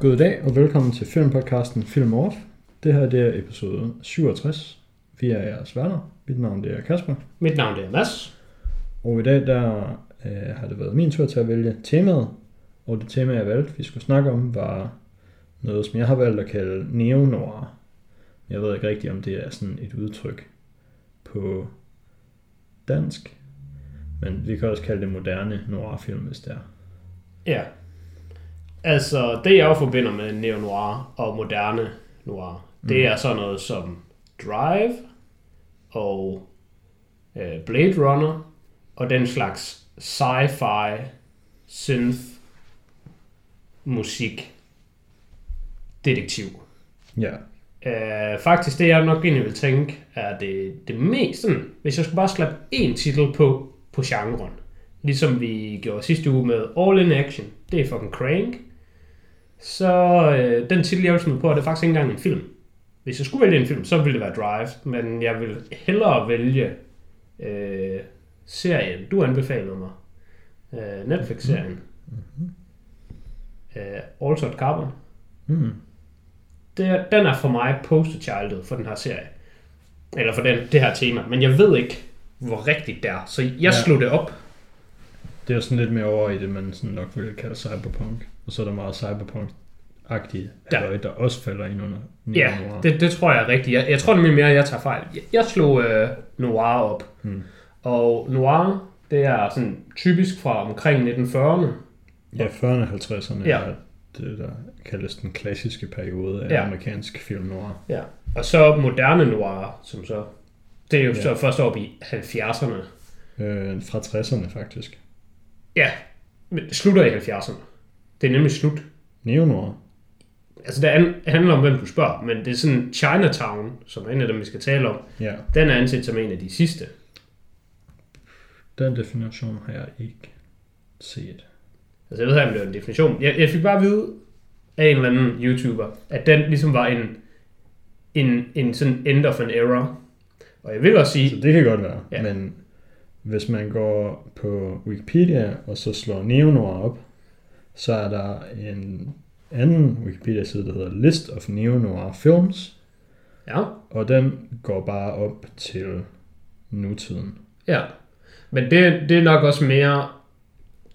God dag og velkommen til filmpodcasten Film Off. Det her det er episode 67. Vi er jeres værter. Mit navn det er Kasper. Mit navn det er Mads. Og i dag der øh, har det været min tur til at vælge temaet. Og det tema jeg valgte, vi skulle snakke om, var noget, som jeg har valgt at kalde neo-noir. Jeg ved ikke rigtigt, om det er sådan et udtryk på dansk. Men vi kan også kalde det moderne noir-film, hvis det er. Ja. Altså, det jeg jo forbinder med neo-noir og moderne noir, mm. det er sådan noget som Drive og øh, Blade Runner og den slags sci-fi synth musik detektiv. Ja. Uh, faktisk det jeg nok egentlig vil tænke er det, det mest sådan, hvis jeg skulle bare slappe en titel på, på genren, ligesom vi gjorde sidste uge med All in Action, det er fucking Crank, så uh, den titel jeg vil smide på, er det faktisk ikke engang en film. Hvis jeg skulle vælge en film, så ville det være Drive, men jeg vil hellere vælge uh, serien, du anbefalede mig, uh, Netflix-serien, mm-hmm. uh, Altered Carbon. Mm. Det, den er for mig poster childhood for den her serie. Eller for den, det her tema. Men jeg ved ikke, hvor rigtigt det er. Så jeg ja. slog det op. Det er sådan lidt mere over i det, man sådan nok ville kalde cyberpunk. Og så er der meget cyberpunk-agtige Ja. ja. der også falder ind under Ja, det, det tror jeg er rigtigt. Jeg, jeg tror nemlig mere, at jeg tager fejl. Jeg, jeg slog øh, noir op. Hmm. Og noir, det er sådan typisk fra omkring 1940'erne. Ja, 40'erne og 50'erne Ja. er det, der kaldes den klassiske periode af ja. amerikansk film noir. Ja. Og så moderne noir, som så... Det er jo Ja. så først op i 70'erne. Øh, fra 60'erne faktisk. Ja, men det slutter i 70'erne. Det er nemlig slut. Neo-noir. Altså, det an- handler om, hvem du spørger, men det er sådan Chinatown, som er en af dem, vi skal tale om. Ja, Den er anset som en af de sidste. den definition har jeg ikke set. Altså, jeg ved ikke, om det er en definition. Jeg, jeg fik bare at vide af en eller anden YouTuber, at den ligesom var en, en, en sådan end of an era. Og jeg vil også sige, Så det kan godt være. Ja. Men hvis man går på Wikipedia og så slår neo-noir op, så er der en anden Wikipedia-side, der hedder List of Neo-Noir Films, ja, og den går bare op til nutiden. ja. Men det, det er nok også mere,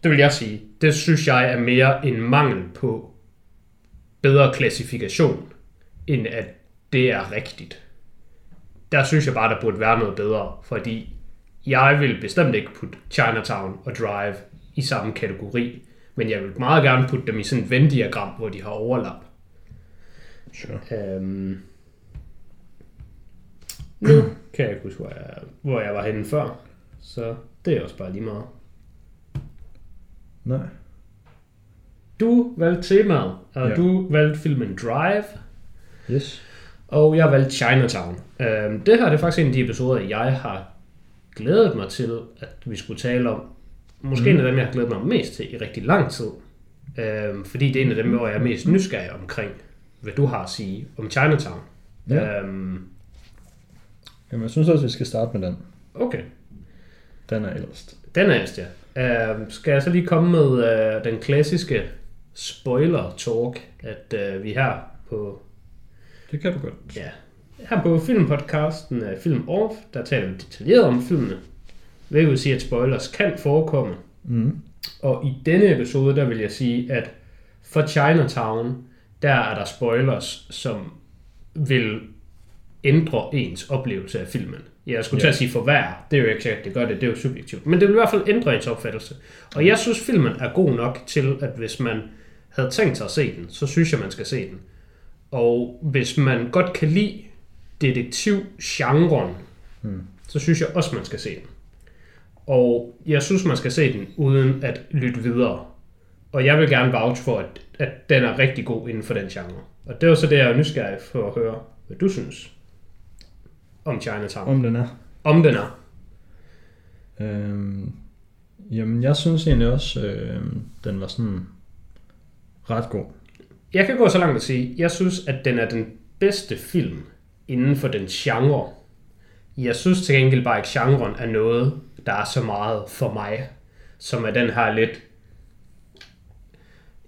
det vil jeg sige, det synes jeg er mere en mangel på bedre klassifikation, end at det er rigtigt. Der synes jeg bare, der burde være noget bedre, fordi jeg vil bestemt ikke putte Chinatown og Drive i samme kategori, men jeg vil meget gerne putte dem i sådan et Venn-diagram, hvor de har overlap. Sure. Øhm, nu kan jeg ikke huske, hvor jeg, hvor jeg var henne før, så det er også bare lige meget. Nej. Du valgte temaet, og ja. Du valgte filmen Drive, Yes. og jeg valgte Chinatown. Øhm, det her det er faktisk en af de episoder, jeg har glædet mig til, at vi skulle tale om. Måske mm. en af dem, jeg har glædet mig mest til i rigtig lang tid. Øhm, fordi det er en af dem, hvor jeg er mest nysgerrig omkring, hvad du har at sige om Chinatown. Ja. Øhm, Jamen, jeg synes også, vi skal starte med den. okay. Den er ældst. Den er ældst, ja. Uh, skal jeg så lige komme med uh, den klassiske spoiler-talk, at uh, vi her på, Det kan du godt. ja, her på filmpodcasten uh, Film Off, der taler vi detaljeret om filmene. Hvilket vil sige, at spoilers kan forekomme. Mm. Og i denne episode, der vil jeg sige, at for Chinatown, der er der spoilers, som vil ændre ens oplevelse af filmen. Jeg skulle Ja. til at sige for hver. Det er jo ikke sikkert, det gør det. Det er jo subjektivt. Men det vil i hvert fald ændre ens opfattelse. Og jeg synes, filmen er god nok til, at hvis man havde tænkt sig at se den, så synes jeg, man skal se den. Og hvis man godt kan lide detektiv-genren, Mm. så synes jeg også, man skal se den. Og jeg synes, man skal se den uden at lytte videre. Og jeg vil gerne vouch for, at, at den er rigtig god inden for den genre. Og det var så det, jeg er nysgerrig for at høre, hvad du synes om Chinatown. Om, den er. om den er. Øhm, jamen, jeg synes egentlig også, øhm, den var sådan ret god. Jeg kan gå så langt at sige, jeg synes, at den er den bedste film inden for den genre. Jeg synes til gengæld bare ikke, at genren er noget, der er så meget for mig, som er den her lidt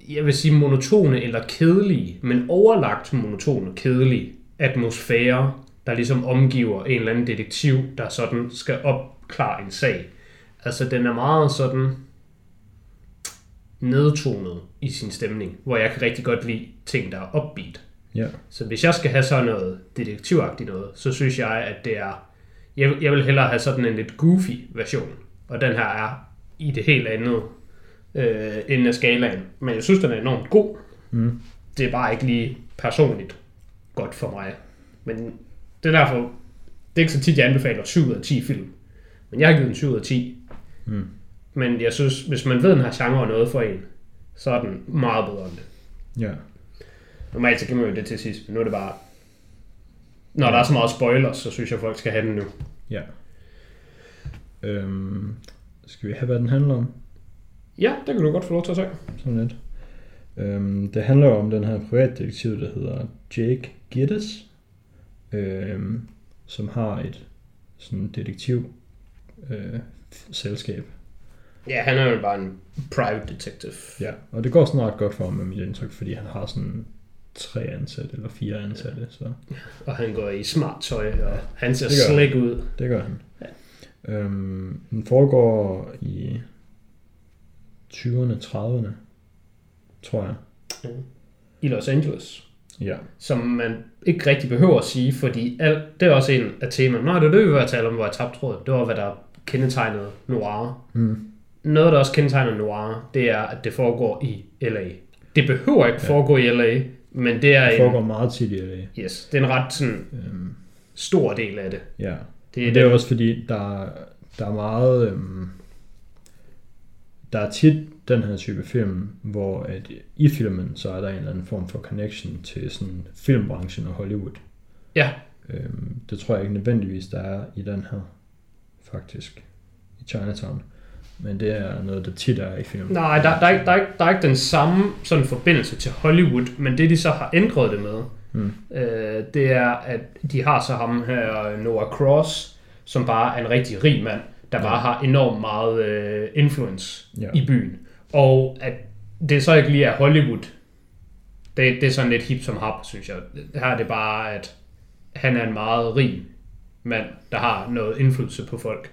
jeg vil sige monotone eller kedelige, men overlagt monotone og kedelige atmosfære, der ligesom omgiver en eller anden detektiv, der sådan skal opklare en sag. Altså, den er meget sådan nedtonet i sin stemning, hvor jeg kan rigtig godt lide ting, der er upbeat. Ja. Så hvis jeg skal have sådan noget detektivagtigt noget, så synes jeg, at det er... Jeg, vil- jeg vil hellere have sådan en lidt goofy version, og den her er i det helt andet øh, ende af skalaen. Men jeg synes, den er enormt god. Mm. Det er bare ikke lige personligt godt for mig. Men det er derfor, det er ikke så tit, jeg anbefaler 7 ud af 10 film. Men jeg har givet den 7 ud af 10. Mm. Men jeg synes, hvis man ved, den har genre noget for en, så er den meget bedre end det. Ja. Normalt så kan man jo det til sidst, men nu er det bare... Når der er så meget spoilers, så synes jeg, folk skal have den nu. Ja. Øhm, skal vi have, hvad den handler om? Ja, det kan du godt få lov til at sige. Sådan lidt. Øhm, det handler om den her privatdetektiv, der hedder Jake Gittes, øhm, som har et sådan detektiv øh, selskab. Ja, han er jo bare en private detective. Ja, og det går sådan ret godt for ham med mit indtryk, fordi han har sådan tre ansatte eller fire ansatte, så Og han går i smart tøj, og han ser slæk ud. det gør han. Ja. Øhm, den foregår i 20'erne, 30'erne, tror jeg. I Los Angeles. Ja, Som man ikke rigtig behøver at sige, fordi alt, det er også en af temaerne. Nej, det er det, vi var at tale om, hvor jeg tabte tråden. Det var, hvad der kendetegnede noir. mm. Noget, der også kendetegner noir, det er, at det foregår i LA. Det behøver ikke Ja. foregå i LA, men det er det en, foregår meget tit i LA. yes, det er en ret sådan, Øhm, stor del af det. ja, Det er, det er også fordi, der, der er meget... Øhm, der er tit den her type film, hvor at i filmen, så er der en eller anden form for connection til sådan filmbranchen og Hollywood. Ja. Øhm, det tror jeg ikke nødvendigvis, der er i den her, faktisk, i Chinatown. Men det er noget, der tit er i filmen. Nej, der, der, er ikke, der, er ikke, der er ikke den samme sådan forbindelse til Hollywood, men det de så har ændret det med, Mm. øh, det er, at de har så ham her, Noah Cross, som bare er en rigtig rig mand, der bare har enormt meget øh, influence Ja. i byen. Og at det så ikke lige er Hollywood, det, det er sådan lidt hip som hap, synes jeg. Her er det bare, at han er en meget rig mand, der har noget indflydelse på folk.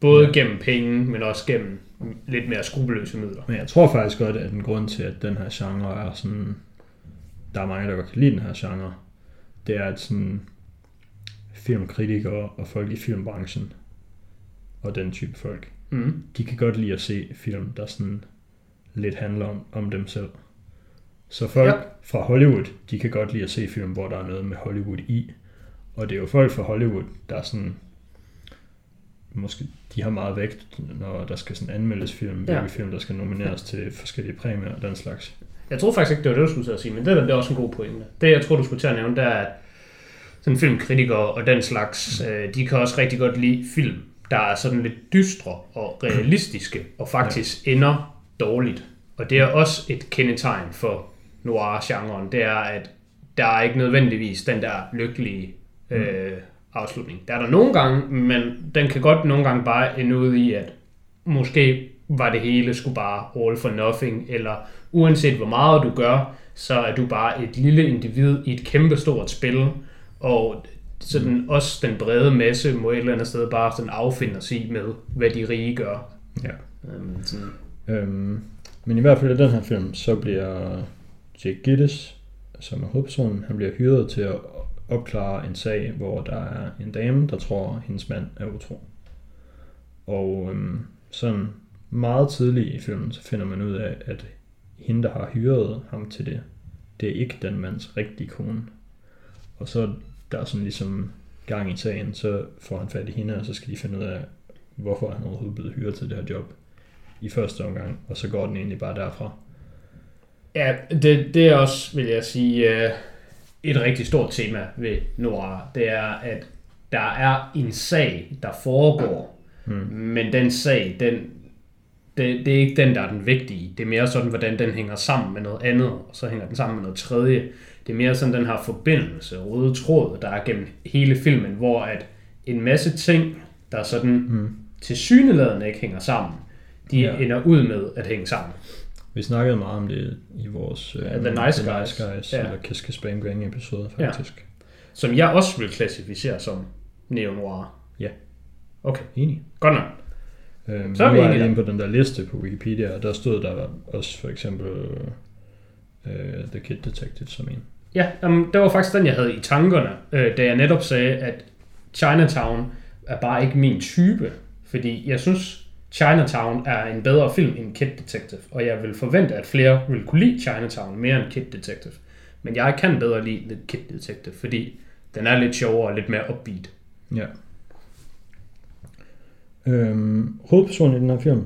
Både Ja. gennem penge, men også gennem lidt mere skrupelløse midler. Men jeg tror faktisk godt, at en grund til, at den her genre er sådan... Der er mange, der godt kan lide den her genre. Det er, at sådan filmkritikere og folk i filmbranchen og den type folk, Mm. de kan godt lide at se film, der sådan lidt handler om, om dem selv. Så folk Ja. fra Hollywood, de kan godt lide at se film, hvor der er noget med Hollywood i. Og det er jo folk fra Hollywood, der er sådan... Måske de har meget vægt, når der skal sådan anmeldes film, Ja. hvilke film, der skal nomineres til forskellige præmier og den slags. Jeg tror faktisk ikke, det var det, du skulle til at sige, men det, er- det er også en god pointe. Det, jeg tror, du skulle til at nævne, det er, at sådan filmkritikere og den slags, øh, de kan også rigtig godt lide film, der er sådan lidt dystre og realistiske, og faktisk ja. ender dårligt. Og det er også et kendetegn for noir-genren, det er, at der er ikke nødvendigvis den der lykkelige øh, afslutning. Der er der nogle gange, men den kan godt nogle gange bare ende ud i, at måske var det hele skulle bare all for nothing, eller uanset hvor meget du gør, så er du bare et lille individ i et kæmpestort spil, og sådan mm. også den brede masse må et eller andet sted bare sådan affinde sig med, hvad de rige gør. Ja. Um, sådan, Øhm, men i hvert fald i den her film, så bliver Jake Gittes, som er hovedpersonen, han bliver hyret til at opklare en sag, hvor der er en dame, der tror, at hendes mand er utro. Og øhm, sådan meget tidligt i filmen, så finder man ud af, at hende, der har hyret ham til det, det er ikke den mands rigtige kone. Og så der er sådan ligesom gang i sagen, så får han fat i hende, og så skal de finde ud af, hvorfor han overhovedet blevet hyret til det her job i første omgang, og så går den egentlig bare derfra. ja, det, det er også, vil jeg sige, øh, et rigtig stort tema ved noir. Det er, at der er en sag, der foregår, Mm. Men den sag, den, det, det er ikke den, der er den vigtige. Det er mere sådan, hvordan den hænger sammen med noget andet, og så hænger den sammen med noget tredje. Det er mere sådan den her forbindelse, røde tråd, der er gennem hele filmen, hvor at en masse ting, der sådan Mm. til syneladende ikke hænger sammen, de ja. ender ud med at hænge sammen. Vi snakkede meget om det i vores Ja, The Nice The Guys. Nice Guys Ja. eller Kiss Bang Bang episode Ja. faktisk. Som jeg også vil klassificere som neo-noir. Ja. Okay, Enig. godt nok. Øhm, Så er vi enige inde på den der liste på Wikipedia, og der stod der også for eksempel øh, The Kid Detective som en. Ja, um, det var faktisk den, jeg havde i tankerne, øh, da jeg netop sagde, at Chinatown er bare ikke min type. Fordi jeg synes, Chinatown er en bedre film end Kid Detective, og jeg vil forvente, at flere vil kunne lide Chinatown mere end Kid Detective. Men jeg kan bedre lide The Kid Detective, fordi den er lidt sjovere og lidt mere upbeat. Ja. Øhm, hovedpersonen i den her film,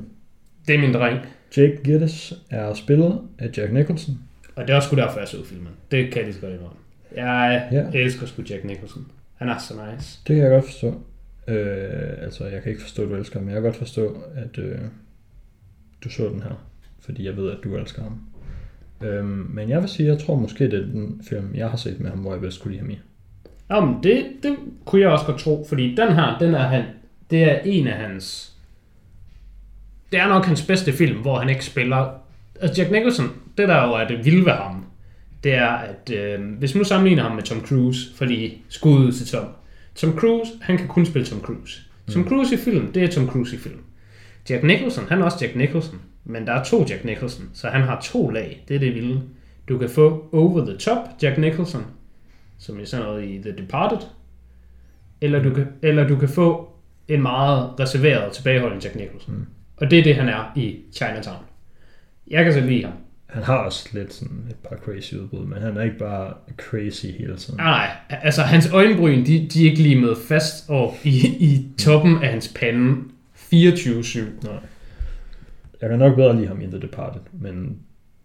Det er min dreng, Jake Gillis, er spillet af Jack Nicholson. og det er også sgu derfor, jeg så filmen. Det kan så godt indrømme. Jeg Ja. elsker sgu Jack Nicholson. Han er så nice. Det kan jeg godt forstå. Øh, altså, jeg kan ikke forstå, at du elsker ham, men jeg kan godt forstå, at øh, du så den her. Fordi jeg ved, at du elsker ham. Øh, men jeg vil sige, jeg tror måske, det er den film, jeg har set med ham, hvor jeg bedst kunne lide ham i. Jamen, det, det kunne jeg også godt tro, fordi den her, den er han, det er en af hans, det er nok hans bedste film, hvor han ikke spiller, altså Jack Nicholson, det der jo er det vilde ved ham, det er, at øh, hvis man nu sammenligner ham med Tom Cruise, fordi skuddet til Tom, Tom Cruise, han kan kun spille Tom Cruise. Tom Cruise i film, det er Tom Cruise i film. Jack Nicholson, han er også Jack Nicholson, men der er to Jack Nicholson, så han har to lag, det er det vilde. Du kan få over the top Jack Nicholson, som i sådan noget i The Departed, eller du kan, eller du kan få en meget reserveret, tilbageholdende Jack Nicholson. Mm. Og det er det, han er i Chinatown. Jeg kan så lide ham. Han har også lidt sådan et par crazy udbrud, men han er ikke bare crazy hele tiden. Nej. Altså, hans øjenbryn, de, de er ikke limet fast og i, i toppen af hans pande 24-7. Nej. Jeg kan nok bedre lide ham i The Departed, men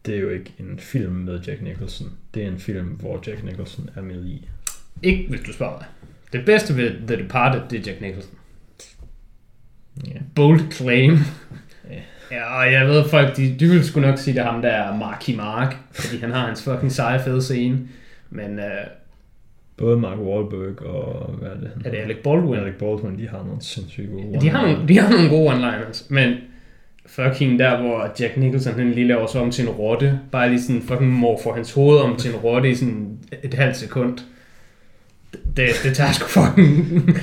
det er jo ikke en film med Jack Nicholson. Det er en film, hvor Jack Nicholson er med i. Ikke, hvis du spørger mig. Det bedste ved The Departed, det er Jack Nicholson. Ja. Bold claim. Ja. Ja, og jeg ved folk, de, de vil sgu nok sige, det er ham der er Marky Mark, fordi han har hans fucking seje fede scene. Men øh, Både Mark Wahlberg og, hvad er det? han er det? Alec Baldwin? Alec Baldwin, de har nogle sindssygt gode De har, nogle, de har nogle gode one-liners, men fucking der, hvor Jack Nicholson han lige laver sig om til en rotte, bare lige sådan fucking morfer hans hoved om til en rotte i sådan et halvt sekund. Det, det tager sgu fucking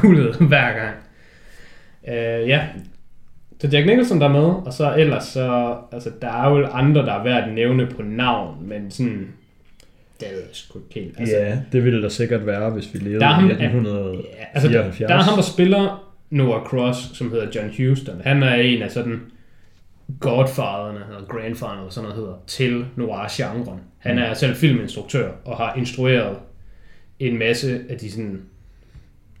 guldet hver gang. Uh, ja, så Jack Nicholson der er med, og så ellers så, altså der er jo andre, der er værd at nævne på navn, men sådan, det er sgu ikke helt. Altså, Ja, det ville der sikkert være, hvis vi levede Der ham- i 1974. Ja, altså, der, der er ham, der spiller Noah Cross, som hedder John Huston. Han er en af sådan godfatherne, eller grandfather, eller sådan noget hedder, til noir-genren. Han er selv filminstruktør, og har instrueret en masse af de sådan...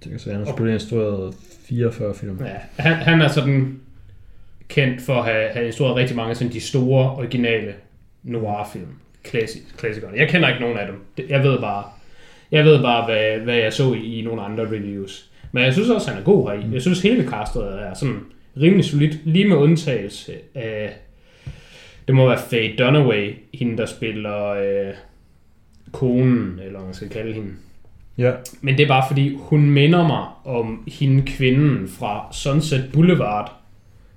Det kan sige, han har selvfølgelig instrueret 44 film. Ja, han, han er sådan kendt for at have, have instrueret rigtig mange af sådan de store, originale noir-film. Klassik, klassikerne. Jeg kender ikke nogen af dem. Jeg ved bare, jeg ved bare hvad, hvad jeg så i, i nogle andre reviews. Men jeg synes også, han er god heri. Jeg synes, hele castet er sådan rimelig solidt. Lige med undtagelse af... Det må være Faye Dunaway, hende der spiller øh, konen, eller hvad man skal kalde hende. Ja, Men det er bare fordi, hun minder mig om hende kvinden fra Sunset Boulevard,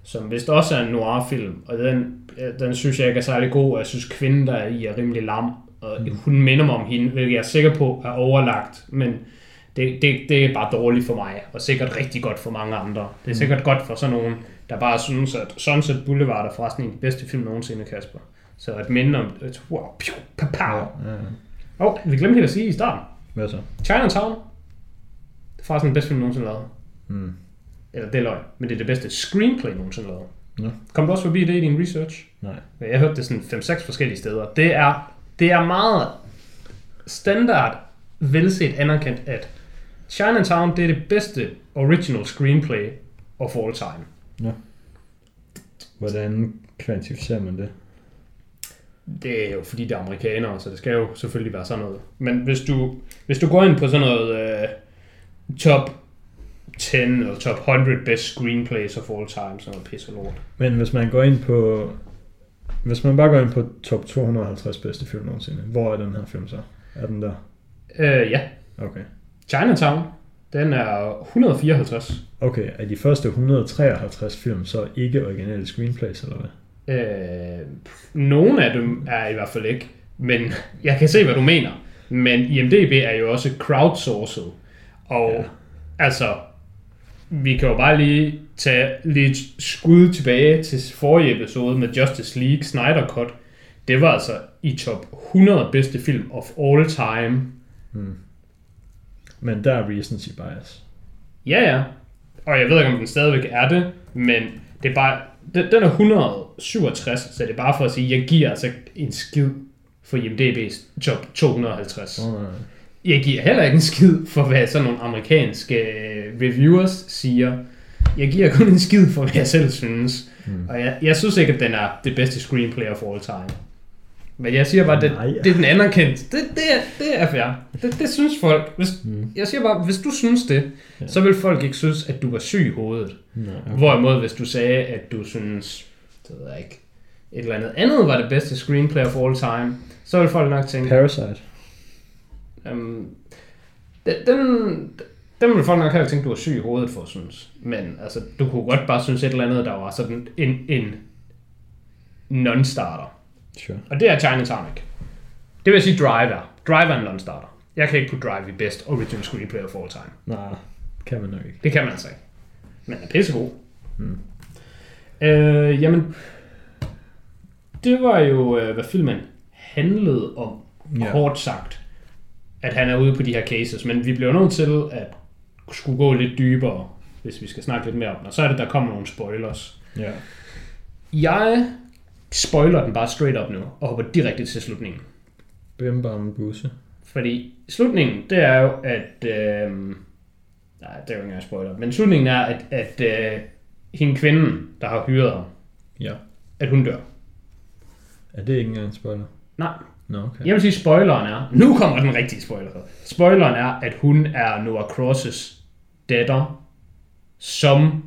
som vist også er en noir-film, og den, øh, den synes jeg ikke er særlig god, og jeg synes kvinden, der er i, er rimelig lam, og mm. hun minder mig om hende, hvilket jeg er sikker på er overlagt, men det, det, det er bare dårligt for mig, og sikkert rigtig godt for mange andre. Det er sikkert godt for sådan nogen, der bare synes, at Sunset Boulevard er forresten en af de bedste film nogensinde, Kasper. Så at minde om, et, wow, piu, pa, ja, pa. ja. Oh, vi glemte helt at sige i starten. Hvad så? Chinatown. Det er faktisk den bedste film nogensinde lavet. Mm. Eller det er løgn, men det er det bedste screenplay nogensinde lavet. Nå. Kom du også forbi det i din research? Nej. Jeg hørte det sådan 5-6 forskellige steder. Det er, det er meget standard velset anerkendt, at Chinatown det er det bedste original screenplay of all time. Hvordan kvantificerer man det? Det er jo fordi, det er amerikanere, så det skal jo selvfølgelig være sådan noget. Men hvis du, hvis du går ind på sådan noget uh, top 10 eller top 100 best screenplays of all time, sådan noget pis og lort. Men hvis man går ind på... Hvis man bare går ind på top 250 bedste film nogensinde, hvor er den her film så? Er den der? Uh, ja, Okay. Chinatown, den er 154. Okay, er de første 153 film så ikke originale screenplays, eller hvad? Øh, nogle af dem er i hvert fald ikke, men jeg kan se, hvad du mener. Men IMDB er jo også crowdsourced. Og ja. altså, vi kan jo bare lige tage lidt skud tilbage til forrige episode med Justice League Snyder Cut. Det var altså i top 100 bedste film of all time. Men der er recency bias. Ja, ja. Og jeg ved ikke, om den stadigvæk er det, men det er bare, den den er 167, så det er bare for at sige, jeg giver altså en skid for IMDb's top 250. Oh, nej. Jeg giver heller ikke en skid for, hvad sådan nogle amerikanske øh, reviewers siger. Jeg giver kun en skid for, hvad jeg selv synes. Mm. Og jeg, jeg synes ikke, at den er det bedste screenplay of all time. Men jeg siger bare, at det, Nej. det er den anerkendt. Det, det, er, det er fair. Det, det synes folk. Hvis, mm. Jeg siger bare, hvis du synes det, ja. så vil folk ikke synes, at du var syg i hovedet. Nej, Okay. Hvorimod, hvis du sagde, at du synes, det ved jeg ikke, et eller andet andet var det bedste screenplay of all time, så vil folk nok tænke, Parasite. Øhm, den, den, den vil folk nok heller tænke, du var syg i hovedet for synes. Men altså, du kunne godt bare synes et eller andet, der var sådan en, en non-starter. Sure. Og det er Chinatown ikke. Det vil sige Drive er. Drive er en non-starter. Jeg kan ikke putte Drive i best original screenplay of all time. Nej, kan man nok ikke. Det kan man altså ikke. Men er pissegod. Mm. Øh, jamen, det var jo, øh, hvad filmen handlede om, ja. kort sagt. At han er ude på de her cases, men vi bliver nødt til at skulle gå lidt dybere, hvis vi skal snakke lidt mere om den. Og så er det, der kommer nogle spoilers. Ja. Jeg spoiler den bare straight up nu, og hopper direkte til slutningen. Bim bam busse. Fordi slutningen, det er jo, at... Øh, nej, det er jo ikke engang spoiler. Men slutningen er, at, at øh, hende kvinden, der har hyret ham, Ja. at hun dør. Er det ikke engang en spoiler? Nej, Nå, okay. jeg vil sige, spoileren er... Nu kommer den rigtige spoiler. Spoileren er, at hun er Noah Crosses datter, som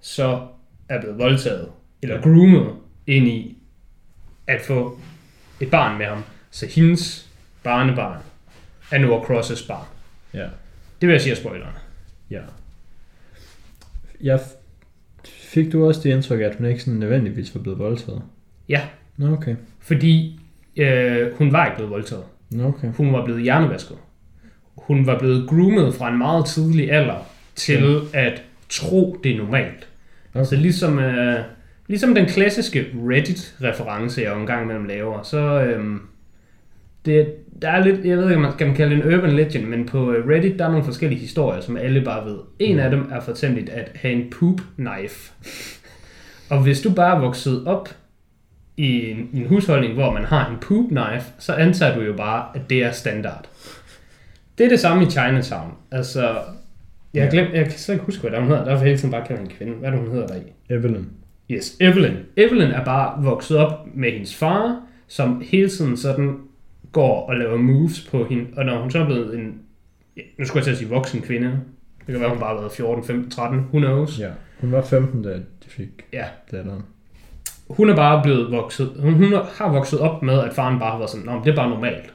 så er blevet voldtaget, eller groomet ind i at få et barn med ham. Så hendes barnebarn er Noah Crosses barn. Ja. Det vil jeg sige er spoileren. Ja. Jeg f- fik du også det indtryk, at hun ikke sådan nødvendigvis var blevet voldtaget? Ja, Nå, okay. fordi øh, hun var ikke blevet voldtaget. Okay. Hun var blevet hjernevasket. Hun var blevet groomet fra en meget tidlig alder til ja. at tro, det er normalt. Okay. Så ligesom, øh, ligesom den klassiske Reddit-reference, jeg jo engang imellem laver, så øh, det, der er lidt, jeg ved ikke, om man kan kalde det en urban legend, men på øh, Reddit, der er nogle forskellige historier, som alle bare ved. En af dem er for eksempel at have en poop knife. Og hvis du bare er vokset op i en, i en husholdning, hvor man har en poop knife, så antager du jo bare, at det er standard. Det er det samme i Chinatown. Altså, jeg Ja. glemt, jeg kan slet ikke huske, hvad der hun hedder. Derfor hele tiden bare kalder en kvinde. Hvad er det, hun hedder der i? Evelyn. Yes, Evelyn. Evelyn er bare vokset op med hendes far, som hele tiden sådan går og laver moves på hende. Og når hun så er blevet en, nu skulle jeg til at sige voksen kvinde. Det kan være, hun bare har været 14, 15, 13, who knows. Ja. Hun var 15, da de fik Ja. datteren. Hun er bare blevet vokset, hun, hun har vokset op med, at faren bare har været sådan, Nå, det er bare normalt.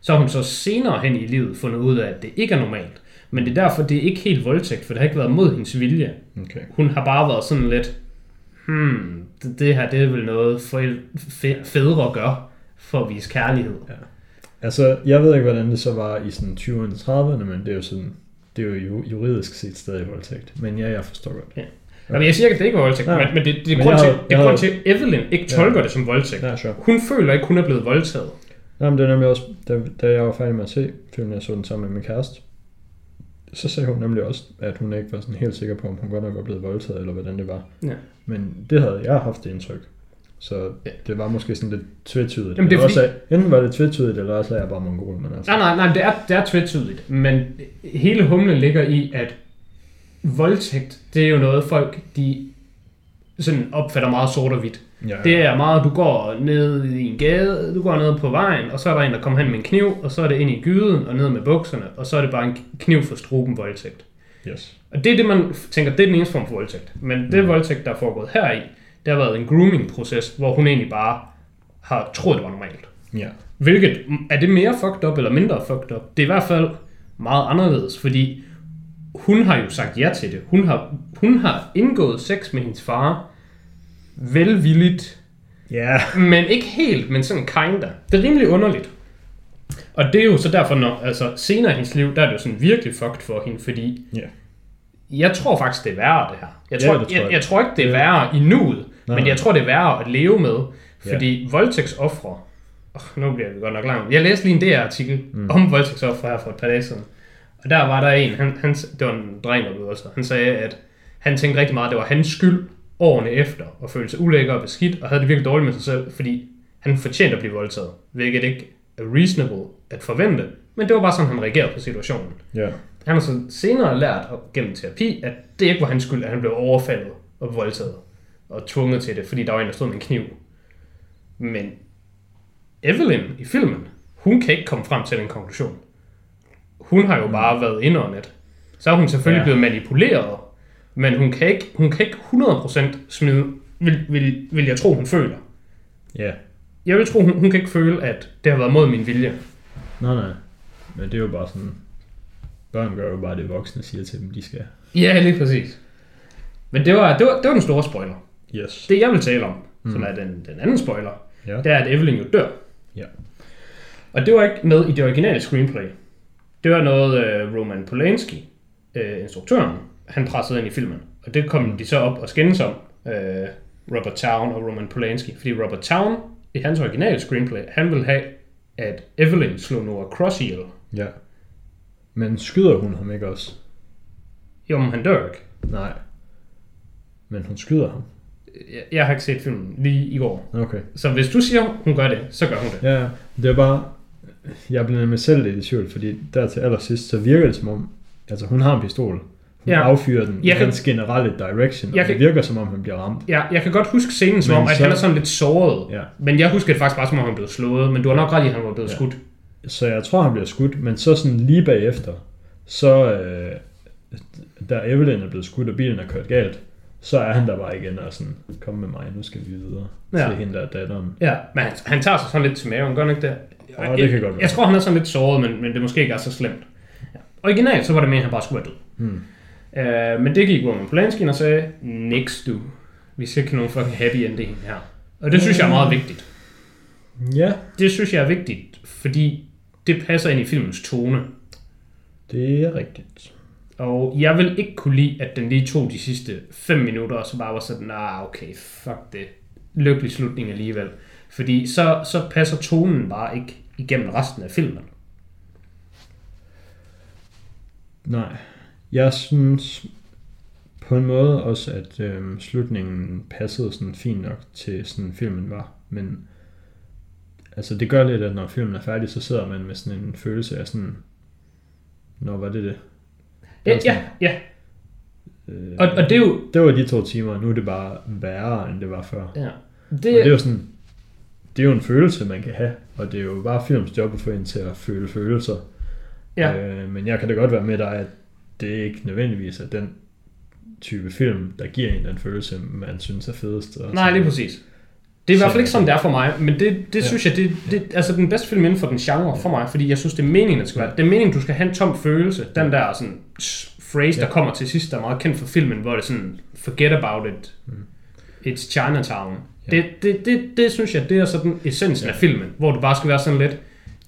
Så har hun så senere hen i livet fundet ud af, at det ikke er normalt. Men det er derfor, det er ikke helt voldtægt, for det har ikke været mod hendes vilje. Okay. Hun har bare været sådan lidt, hmm, det, det her det er vel noget fædre gør for at vise kærlighed. Ja. Altså, jeg ved ikke, hvordan det så var i sådan 20'erne, 30'erne, men det er jo sådan, det er jo ju- juridisk set stadig voldtægt. Men ja, jeg forstår godt. Ja. Jamen, jeg siger ikke, at det ikke er voldtægt, Nej. men, men det, det er Men grund til, det er grund til, at Evelyn ikke Ja. tolker det som voldtægt. Ja, sure. Hun føler ikke, hun er blevet voldtaget. Nej, men det er nemlig også, da, da jeg var færdig med at se filmen, jeg så den sammen med min kæreste, så sagde hun nemlig også, at hun ikke var sådan helt sikker på, om hun godt nok var blevet voldtaget, eller hvordan det var. Ja. Men det havde jeg haft det indtryk. Så Ja. det var måske sådan lidt tvetydigt. Jamen, det er fordi- også, enten var det tvetydigt, eller også er jeg bare mongol. Men altså. Nej, nej, nej, det er, det er tvetydigt, men hele humlen ligger i, at voldtægt, det er jo noget folk, de sådan opfatter meget sort og hvidt. Ja, Det er meget, du går ned i en gade, du går ned på vejen, og så er der en, der kommer hen med en kniv, og så er det ind i gyden og ned med bukserne, og så er det bare en kniv for struben voldtægt. Yes. Og det er det, man tænker, det er den eneste form for voldtægt. Men det Mm. voldtægt, der er foregået her i, det har været en grooming-proces, hvor hun egentlig bare har troet, det var normalt. Ja. Hvilket, er det mere fucked up eller mindre fucked up? Det er i hvert fald meget anderledes, fordi hun har jo sagt ja til det. Hun har, hun har indgået sex med hendes far, velvilligt Ja. Men ikke helt, men sådan kinda. Det er rimelig underligt. Og det er jo så derfor, når altså, senere i hendes liv, der er det jo sådan virkelig fucked for hende, fordi Ja. jeg tror faktisk, det er værre det her. Jeg tror, det tror jeg, jeg. jeg, tror ikke, det er værre i nuet, Nej, men jeg tror, det er værre at leve med, fordi ja. voldtægtsoffre, oh, nu bliver vi godt nok langt. Jeg læste lige en DR-artikel mm. om voldtægtsoffre her for et par dage siden, og der var der en, han, han, det var en dreng, der også, han sagde, at han tænkte rigtig meget, at det var hans skyld årene efter, at føle sig ulækker og beskidt, og havde det virkelig dårligt med sig selv, fordi han fortjente at blive voldtaget, hvilket ikke er reasonable at forvente, men det var bare sådan, han reagerede på situationen. Ja. Han har så senere lært gennem terapi, at det ikke var hans skyld, at han blev overfaldet og voldtaget og tvunget til det, fordi der var en, der stod med en kniv. Men Evelyn i filmen, hun kan ikke komme frem til den konklusion. Hun har jo bare været indåndet. Så er hun selvfølgelig Ja. blevet manipuleret, men hun kan ikke, hun kan ikke 100% smide, vil, vil, vil jeg tro, hun føler. Ja. Jeg vil tro, hun, hun kan ikke føle, at det har været mod min vilje. Nej, nej. Men det er jo bare sådan... Børn gør jo bare det, voksne siger til dem, de skal. Ja, lige præcis. Men det var, det var, det var den store spoiler. Yes. Det jeg vil tale om, mm. som er den, den anden spoiler, Ja. det er, at Evelyn jo dør. Ja. Og det var ikke med i det originale screenplay. Det var noget, uh, Roman Polanski, uh, instruktøren, han pressede ind i filmen. Og det kom de så op og skændes om, uh, Robert Town og Roman Polanski. Fordi Robert Town, i hans originale screenplay, han ville have, at Evelyn slog Noah Cross ihjel. Ja. Men skyder hun ham ikke også? Jo, men han dør ikke. Nej. Men hun skyder ham. Jeg, jeg har ikke set filmen lige i går. Okay. Så hvis du siger, hun gør det, så gør hun det. Ja. det er bare... Jeg bliver nemlig selv lidt i tvivl, fordi der til allersidst, så virker det som om... Altså, hun har en pistol. Hun Ja. affyrer den i Jeg kan- hans generelle direction, og Jeg det kan- virker som om, han bliver ramt. Ja, jeg kan godt huske scenen som Men om, at så- han er sådan lidt såret. Ja. Men jeg husker det faktisk bare som om, han blev slået. Men du har nok ret i, at han var blevet Ja. skudt. Så jeg tror, han bliver skudt, men så sådan lige bagefter, så øh, da Evelyn er blevet skudt, og bilen er kørt galt, så er han der bare igen og sådan, kom med mig, nu skal vi videre Ja. til hende der er datteren. Ja, men han, han tager sig sådan lidt til maven, gør han ikke det? Åh, det kan jeg, godt være. Jeg tror, han er sådan lidt såret, men, men det måske ikke er så slemt. Ja. Originalt, så var det med, at han bare skulle være død. Hmm. Uh, men det gik Roman Polanski og sagde, niks du. Vi skal ikke nogen fucking happy ending her. Og det synes jeg er meget vigtigt. Ja, Det synes jeg er vigtigt, fordi det passer ind i filmens tone. det er rigtigt. Og jeg vil ikke kunne lide, at den lige tog de sidste 5 minutter, og så bare var sådan, nah, okay, fuck det. Lykkelig slutning alligevel. Fordi så, så passer tonen bare ikke igennem resten af filmen. Nej, jeg synes på en måde også, at øhm, slutningen passede sådan fint nok til sådan filmen var, men altså det gør lidt, at når filmen er færdig, så sidder man med sådan en følelse af sådan, når var det det? Ja, sådan, ja, ja. Øh, Og, og det er jo... det var de to timer, nu er det bare værre, end det var før. Ja, Det, og det er jo sådan, det er jo en følelse, man kan have, og det er jo bare films job at få en til at føle følelser. ja, Øh, men jeg kan da godt være med dig, at det ikke nødvendigvis er den type film, der giver en den følelse, man synes er fedest. Og nej, lige præcis. Det er i hvert fald ikke sådan, det er for mig, men det, det Ja. synes jeg, det, det altså den bedste film inden for den genre for mig, fordi jeg synes, det er meningen, det skal være. Det er meningen, du skal have en tom følelse. Den der sådan phrase, der Ja. kommer til sidst, der er meget kendt for filmen, hvor det er sådan, forget about it, it's Chinatown. Ja. Det, det, det, det synes jeg, det er sådan essensen af filmen, hvor du bare skal være sådan lidt,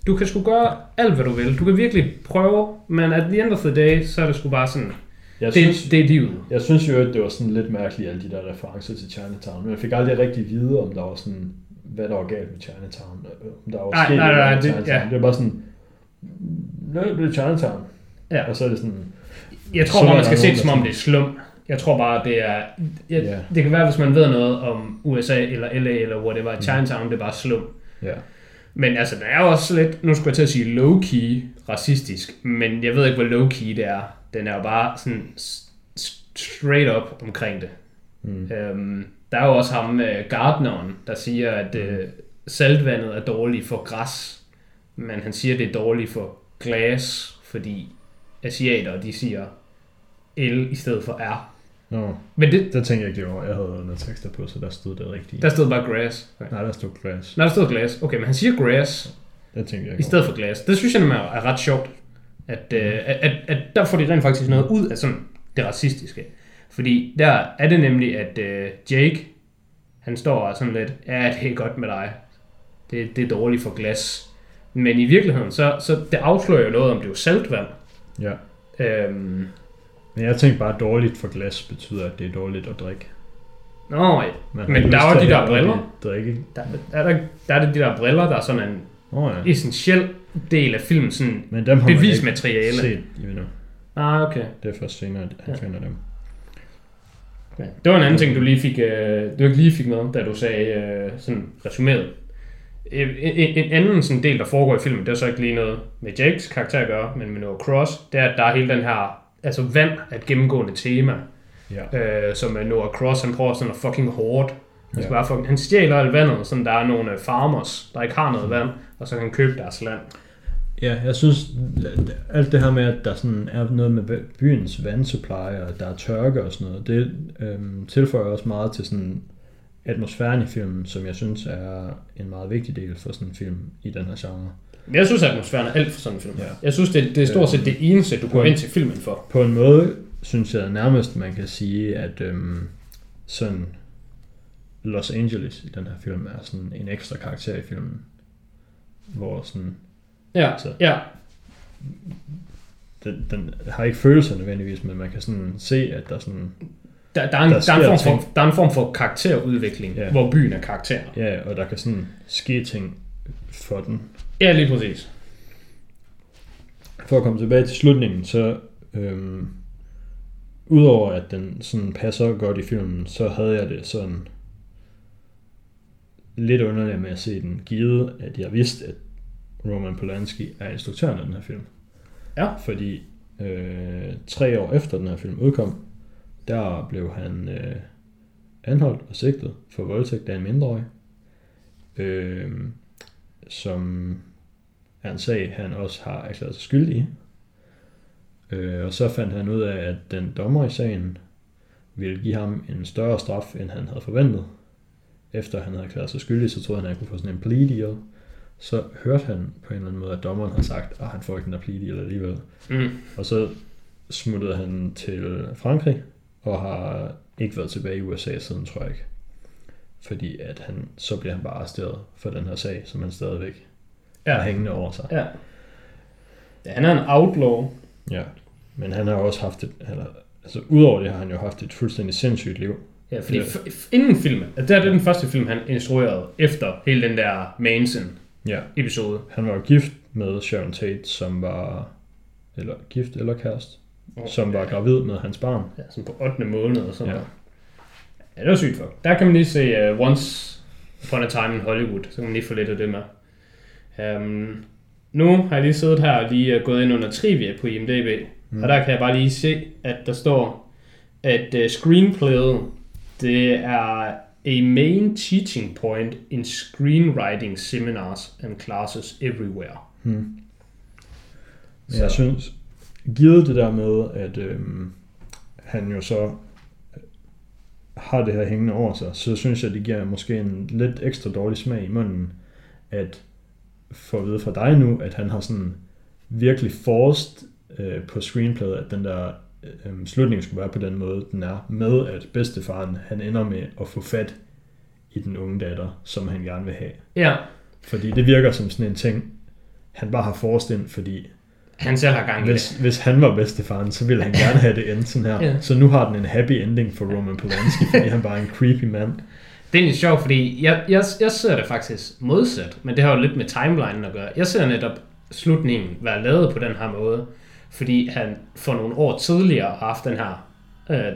du kan sgu gøre alt, hvad du vil. Du kan virkelig prøve, men at the end of the day, så er det sgu bare sådan, Jeg det, synes, det er livet. jeg synes jo, at det var sådan lidt mærkeligt, alle de der referencer til Chinatown, men jeg fik aldrig rigtig vide, om der var sådan, hvad der var galt med Chinatown, om der var Nej, sket nej, nej, med det- Chinatown. ja. Det var bare sådan, nej, det er Chinatown. Ja. Og så er det sådan, Jeg tror bare, man skal se det som om det er slum. Jeg tror bare, det er... Jeg, Ja. Det kan være, hvis man ved noget om USA eller LA eller whatever. Chinatown, det er bare slum. ja. Men altså, den er jo også lidt... Nu skulle jeg til at sige low-key racistisk. Men jeg ved ikke, hvor low-key det er. Den er jo bare sådan straight up omkring det. Mm. Øhm, der er jo også ham, øh, Gardneren, der siger, at øh, saltvandet er dårligt for græs. Men han siger, at det er dårligt for glas, fordi asiater, de siger L i stedet for R. Nå, Men det, der tænkte jeg ikke lige over. Jeg havde noget tekster på, så der stod det rigtigt. der stod bare grass. Okay. Nej, der stod glass. Nej, der stod glas. Okay, men han siger grass Der tænkte jeg i ikke stedet for glas. Det synes jeg nemlig er er ret sjovt. At, øh, at, at, at der får de rent faktisk noget ud af sådan det racistiske. Fordi der er det nemlig, at øh, Jake, Han står og er sådan lidt, ja, det er godt med dig. Det, det er dårligt for glas. Men i virkeligheden, så, så det afslører jo noget om, det er jo saltvand. Ja. Øhm, Men jeg tænkte bare, at dårligt for glas betyder, at det er dårligt at drikke. nå, ja. Man Men der er jo de der briller. Drikke. der, der, er der, der er det de der briller, der er sådan en oh, ja. essentiel del af filmen, sådan Men dem har man bevismateriale. ikke set endnu. Ah, okay. Det er først senere, at han Ja. finder dem. Ja. Det var en anden ting, du lige fik, øh, du ikke lige fik med, da du sagde øh, sådan resumeret. En, en, en anden sådan del, der foregår i filmen, det er så ikke lige noget med Jakes karakter at gøre, men med Noah Cross, det er, at der er hele den her, altså vand er et gennemgående tema, Ja. øh, som er Noah Cross, han prøver sådan at fucking hårdt. Han, Ja. bare fucking, han stjæler alt vandet, sådan der er nogle øh, farmers, der ikke har noget vand, og så kan han købe deres land. Ja, jeg synes, alt det her med, at der sådan er noget med byens vandsupply, og der er tørke og sådan noget, det øhm, tilføjer også meget til sådan atmosfæren i filmen, som jeg synes er en meget vigtig del for sådan en film i den her genre. Men jeg synes, at atmosfæren er alt for sådan en film. Ja. Jeg synes, det, det er stort set det eneste, du går ind til filmen for. På en måde synes jeg nærmest, man kan sige, at øhm, sådan Los Angeles i den her film er sådan en ekstra karakter i filmen. Hvor sådan, Ja, Så. ja. den, den har ikke følelser nødvendigvis, men man kan sådan se, at der sådan, Der, der, er en, Der der, er en form for, der er en form for karakterudvikling, Ja. hvor byen er karakter. ja, og der kan sådan ske ting for den. Ja, lige præcis. For at komme tilbage til slutningen, så øhm, udover at den sådan passer godt i filmen, så havde jeg det sådan lidt underligt med at se den, givet at jeg vidste, at Roman Polanski er instruktøren af den her film. Ja. Fordi øh, tre år efter den her film udkom, der blev han øh, anholdt og sigtet for voldtægt af en mindreårig, øh, som er en sag, han også har erklæret sig skyldig i. Øh, og så fandt han ud af, at den dommer i sagen ville give ham en større straf, end han havde forventet. Efter han havde erklæret sig skyldig, så troede han, at han kunne få sådan en plea deal. Så hørte han på en eller anden måde, at dommeren havde sagt, at han får ikke den der plea deal alligevel. Mm. Og så smuttede han til Frankrig, og har ikke været tilbage i USA siden, tror jeg ikke. Fordi at han, så bliver han bare arresteret for den her sag, som han stadigvæk ja. er hængende over sig. ja. ja. Han er en outlaw. Ja. Men han har også haft et, eller, altså udover det har han jo haft et fuldstændig sindssygt liv. Ja, fordi Ja. f- inden filmen, altså det er den første film, han instruerede efter hele den der Manson-episode. Ja. Han var jo gift med Sharon Tate, som var, eller gift eller kæreste, som var gravid med hans barn. Ja, sådan på 8. måned og sådan Ja. noget. Ja, det var sygt for. Der kan man lige se uh, Once Upon a Time in Hollywood, så kan man lige få lidt af det med. Um, nu har jeg lige siddet her og lige uh, gået ind under trivia på IMDb, mm. og der kan jeg bare lige se, at der står, at uh, screenplayet, det er a main teaching point in screenwriting seminars and classes everywhere. Hmm. Men Så- jeg synes, givet det der med, at øhm, han jo så har det her hængende over sig, så synes jeg, det giver måske en lidt ekstra dårlig smag i munden, at få at vide fra dig nu, at han har sådan virkelig forced øh, på screenplayet, at den der øh, slutning skulle være på den måde, den er, med at bedstefaren, han ender med at få fat i den unge datter, som han gerne vil have. Ja, Fordi det virker som sådan en ting, han bare har forrest ind, fordi han selv har gang i det. hvis, hvis han var bedstefaren, så ville han gerne have det endt sådan her. Ja. Så nu har den en happy ending for Roman Polanski, fordi han bare er en creepy mand. Det er egentlig sjovt, fordi jeg, jeg, jeg ser det faktisk modsat, men det har jo lidt med timelinen at gøre. Jeg ser netop slutningen være lavet på den her måde, fordi han for nogle år tidligere har haft den her øh,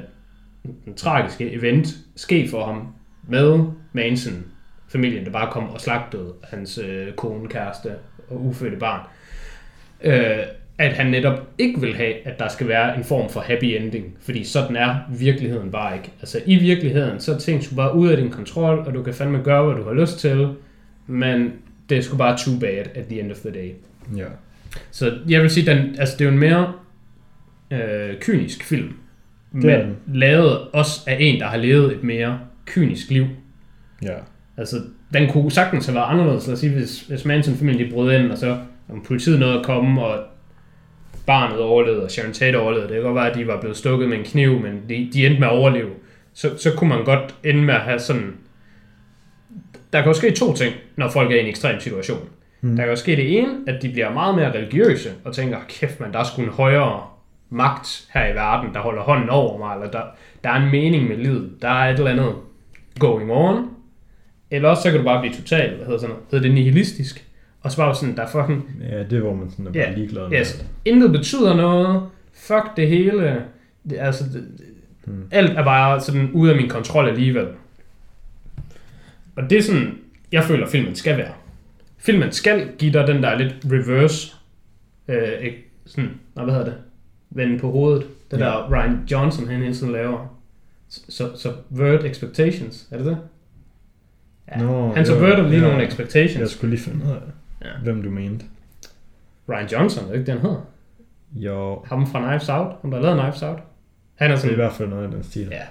den tragiske event ske for ham med Manson, familien, der bare kom og slagtede hans øh, kone, kæreste og ufødte barn. Øh, at han netop ikke vil have, at der skal være en form for happy ending, fordi sådan er virkeligheden bare ikke. Altså i virkeligheden, så er ting sgu bare ude af din kontrol, og du kan fandme gøre, hvad du har lyst til, men det er sgu bare too bad at the end of the day. Ja. Så jeg vil sige, den, altså det er jo en mere øh, kynisk film, Det men den. lavet også af en, der har levet et mere kynisk liv. Ja. Altså, den kunne sagtens have været anderledes. Lad os sige, hvis, hvis Manson-familien de brød ind, og så om politiet nåede at komme, og barnet overlevede, og Sharon Tate overlevede. Det kan godt være, at de var blevet stukket med en kniv, men de, de endte med at overleve. Så, så kunne man godt ende med at have sådan der kan jo ske to ting, når folk er i en ekstrem situation. Mm. Der kan jo ske det ene, at de bliver meget mere religiøse, og tænker, kæft man, der er sgu en højere magt her i verden, der holder hånden over mig, eller der, der er en mening med livet, der er et eller andet going on. Eller også så kan du bare blive total, hvad hedder, sådan noget, hedder det nihilistisk, og så bare sådan, der er fucking Ja, det hvor man sådan er bare Ja, ligeglad med Yes. det. Intet betyder noget. Fuck det hele. Det, altså, det, hmm. Alt er bare sådan ude af min kontrol alligevel. Og det er sådan, jeg føler, filmen skal være. Filmen skal give dig den der lidt reverse, øh, sådan, nej, hvad hedder det? Vende på hovedet. Det Ja. der Ryan Johnson, han hele tiden laver. Så, så Subvert Expectations, er det det? Ja. Nå, han subverter lige ja. nogle expectations. Jeg skulle lige finde ud af, Ja. hvem du mente. Ryan Johnson, er det ikke det, han hedder? Jo, Ham fra Knives Out, ham der lavet Knives Out. Han er det er i sådan, hvert fald noget af den stil. ja.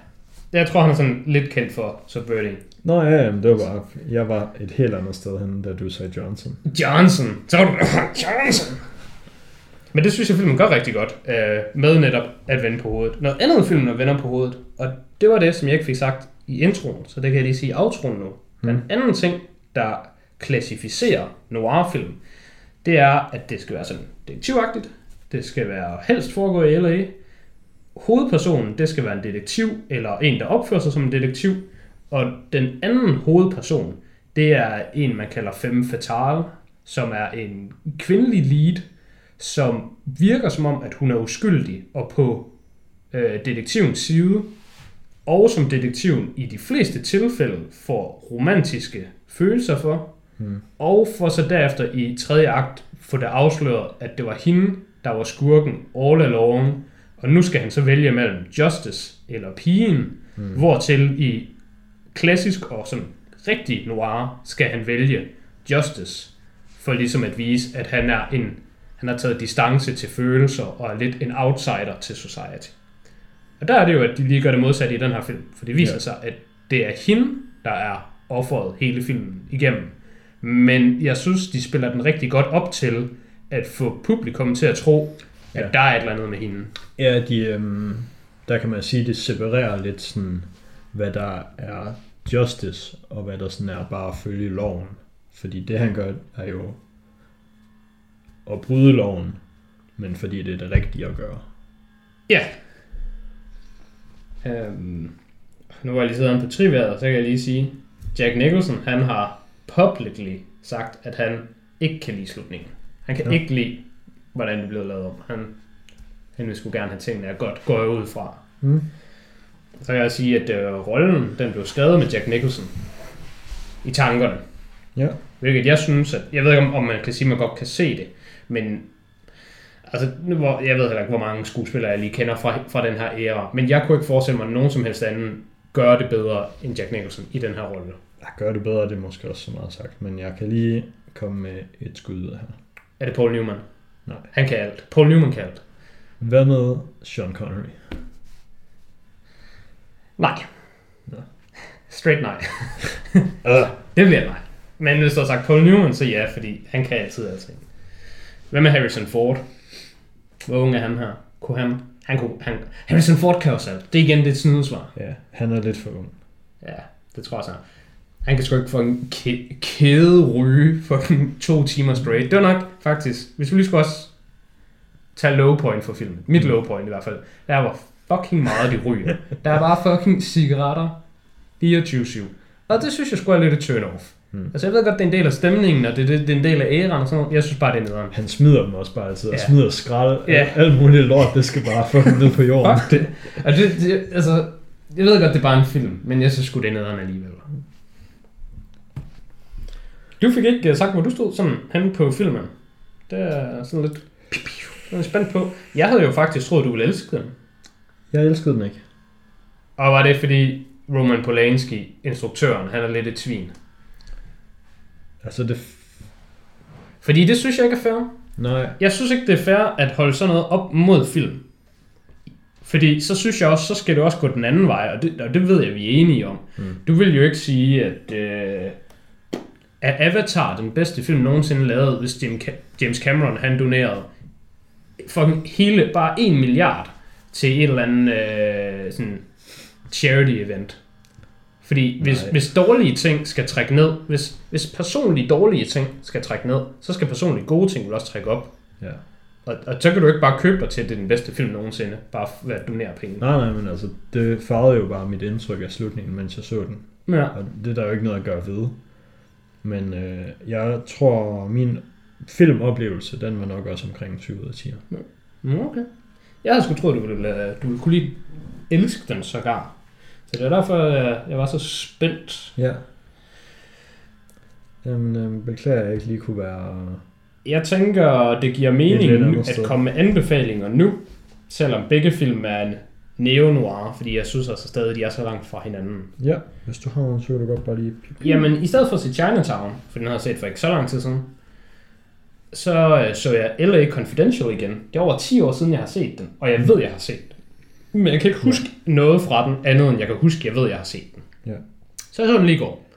Jeg tror, han er sådan lidt kendt for subverting. Nå ja, men det var bare, jeg var et helt andet sted hen, da du sagde Johnson. Johnson. Så var du Johnson. Men det synes jeg, filmen gør rigtig godt, øh, med netop at vende på hovedet. Noget andet filmen at vende på hovedet, og det var det, som jeg ikke fik sagt i introen, så det kan jeg lige sige i outroen nu. Den anden ting, der klassificerer noirfilm, det er, at det skal være sådan detektivagtigt. Det skal være helst foregå i LA. Hovedpersonen, det skal være en detektiv, eller en, der opfører sig som en detektiv. Og den anden hovedperson, det er en, man kalder femme fatale, som er en kvindelig lead, som virker som om, at hun er uskyldig og på øh, detektivens side, og som detektiven i de fleste tilfælde får romantiske følelser for, Hmm. og for så derefter i tredje akt få det afsløret, at det var hende, der var skurken all along, og nu skal han så vælge mellem Justice eller pigen, mm. hvortil i klassisk og sådan rigtig noir skal han vælge Justice, for ligesom at vise, at han er en han har taget distance til følelser og er lidt en outsider til society. Og der er det jo, at de lige gør det modsatte i den her film, for det viser ja. sig, at det er hende, der er offeret hele filmen igennem. Men jeg synes, de spiller den rigtig godt op til at få publikum til at tro, at Ja. der er et eller andet med hende. Ja, de, øhm, der kan man sige, det separerer lidt sådan, hvad der er justice, og hvad der sådan er bare at følge loven. Fordi det han gør, er jo at bryde loven, men fordi det er det rigtige at gøre. Ja. Øhm, nu var jeg lige siddet på triværet, så kan jeg lige sige, Jack Nicholson, han har publicly sagt, at han ikke kan lide slutningen. Han kan Ja. ikke lide, hvordan det blev lavet om. Han, han vil sgu gerne have tingene er godt, går jeg ud fra. Mm. Så kan jeg sige, at øh, rollen, den blev skrevet med Jack Nicholson i tankerne. Ja. Hvilket jeg synes, at, jeg ved ikke om, om man kan sige, at man godt kan se det, men altså, nu, hvor, jeg ved heller ikke, hvor mange skuespillere jeg lige kender fra, fra den her æra, men jeg kunne ikke forestille mig, at nogen som helst anden gør det bedre end Jack Nicholson i den her rolle. Jeg gør det bedre, det er måske også så meget sagt, men jeg kan lige komme med et skud ud her. Er det Paul Newman? Nej. Han kan alt. Paul Newman kan alt. Hvad med Sean Connery? Nej. Nå. Straight nej. Uh. Det bliver nej. Men hvis du har sagt Paul Newman, så ja, fordi han kan altid alting. Hvad med Harrison Ford? Hvor ung er han her? Kunne han, han kunne, han, Harrison Ford kan også alt. Det er igen det et snydesvar. Ja, han er lidt for ung. Ja, det tror jeg så. Han kan sgu ikke få en kæ- kæde ryge for to timer straight. Det var nok faktisk, hvis vi lige skulle også tage low point for filmen. Mit low point i hvert fald. Der var fucking meget, de ryger. Der er bare fucking cigaretter 24-7. Og det synes jeg skulle er lidt et turn off. Hmm. Altså jeg ved godt, det er en del af stemningen, og det, det, det er en del af æraen og sådan noget. Jeg synes bare, det er nederen. Han smider dem også bare altid, og Ja. smider skrald. Ja. Alt muligt lort, det skal bare få dem ned på jorden. Fuck det. Og det, det, altså, jeg ved godt, det er bare en film, men jeg synes sgu, det er nederen alligevel. Du fik ikke uh, sagt, hvor du stod sådan hen på filmen. Det er sådan lidt... Jeg er spændt på. Jeg havde jo faktisk troet, du ville elske den. Jeg elskede den ikke. Og var det fordi Roman Polanski, instruktøren, han er lidt et svin? Altså det... Fordi det synes jeg ikke er fair. Nej, Jeg synes ikke, det er fair at holde sådan noget op mod film. Fordi så synes jeg også, så skal det også gå den anden vej, og det, og det ved jeg, vi er enige om. Mm. Du vil jo ikke sige, at, øh, at Avatar, den bedste film nogensinde lavet, hvis James Cameron han donerede fucking hele, bare en milliard til et eller andet øh, sådan charity event. Fordi hvis, Nej. hvis dårlige ting skal trække ned, hvis, hvis personlige dårlige ting skal trække ned, så skal personlige gode ting vel også trække op. Ja. Og, og så kan du ikke bare købe dig til, at det er den bedste film nogensinde, bare ved at donere penge. Nej, nej, men altså, det farvede jo bare mit indtryk af slutningen, mens jeg så den. Ja. Og det er der jo ikke noget at gøre ved. Men øh, jeg tror, min filmoplevelse, den var nok også omkring 20 ud af 10. Mm, okay. Jeg havde sgu troet, du ville, øh, du ville kunne lige elske den sågar. Så det er derfor, jeg, jeg var så spændt. Ja. Jamen, øh, beklager, jeg ikke lige kunne være... Jeg tænker, det giver mening at komme med anbefalinger nu, selvom begge film er en neo-noir, fordi jeg synes altså stadig, de er så langt fra hinanden. Ja, hvis du har en, så kan du godt bare lige... Jamen, i stedet for at se Chinatown, for den har jeg set for ikke så lang tid siden, så øh, så jeg L.A. Confidential igen. Det er over 10 år siden, jeg har set den, og jeg ved, jeg har set den. Men jeg kan ikke huske noget fra den, andet end jeg kan huske, jeg ved, jeg har set den. Ja. Så jeg så den lige går.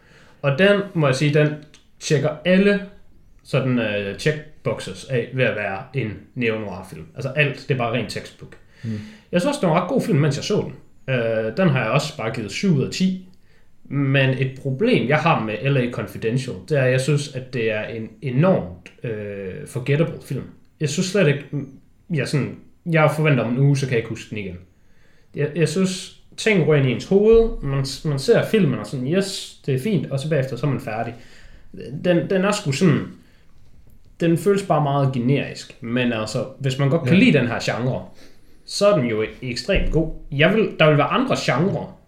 Og den, må jeg sige, den tjekker alle sådan uh, checkboxes af ved at være en neo-noir-film. Altså alt, det er bare rent textbook. Mm. Jeg synes også, det var en ret god film, mens jeg så den. Uh, den har jeg også bare givet 7 ud af 10. Men et problem, jeg har med LA Confidential, det er, at jeg synes, at det er en enormt øh, forgettable film. Jeg synes slet ikke, jeg, sådan, jeg forventer om en uge, så kan jeg ikke huske den igen. Jeg, jeg synes, ting rører ind i ens hoved, man, man ser filmen og sådan, yes, det er fint, og så bagefter, så er man færdig. Den, den er sgu sådan, den føles bare meget generisk, men altså, hvis man godt kan Ja. lide den her genre, så er den jo ekstremt god. Jeg vil, der vil være andre genrer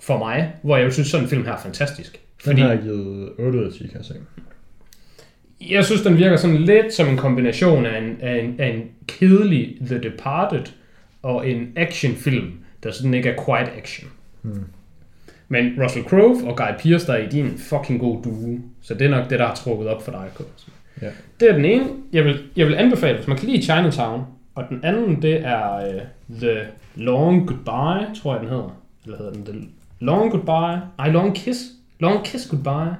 for mig, hvor jeg vil synes, sådan en film her er fantastisk. Den Fordi har jeg givet 8 ud af 10, kan jeg se. jeg synes, den virker sådan lidt som en kombination af en, af en, af en kedelig The Departed og en actionfilm, der sådan ikke er quite action. Hmm. Men Russell Crowe og Guy Pearce, der er i din fucking god duo. Så det er nok det, der har trukket op for dig, Kås. Ja. Det er den ene. Jeg vil, jeg vil anbefale, hvis man kan lide Chinatown. Og den anden, det er uh, The Long Goodbye, tror jeg, den hedder. Eller hedder den The Long Goodbye? Ej, Long Kiss. Long Kiss Goodbye.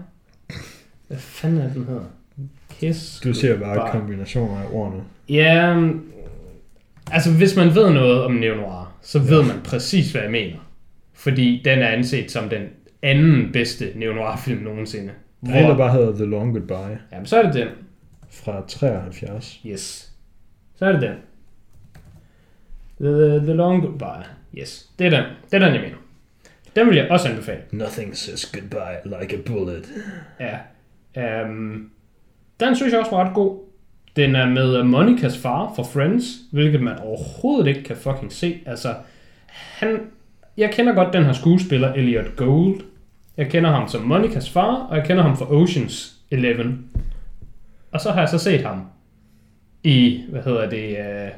Hvad fanden er den hedder? Kiss Du ser bare Goodbye. kombinationer af ordene. Ja, mm, altså hvis man ved noget om neo-noir, så ved man præcis, hvad jeg mener. Fordi den er anset som den anden bedste neo-noir-film nogensinde. Der er der bare hedder The Long Goodbye Jamen, så er det den. fra 73. Yes. Så er det den. The, the Long Goodbye. Yes, det er den. Det er den, jeg mener. Den vil jeg også anbefale. Nothing says goodbye like a bullet. Ja. Um, den synes jeg også var ret god. Den er med Monikas far fra Friends, hvilket man overhovedet ikke kan fucking se. Altså, han, jeg kender godt den her skuespiller, Elliot Gould. Jeg kender ham som Monikas far, og jeg kender ham fra Oceans 11. Og så har jeg så set ham i, hvad hedder det, uh,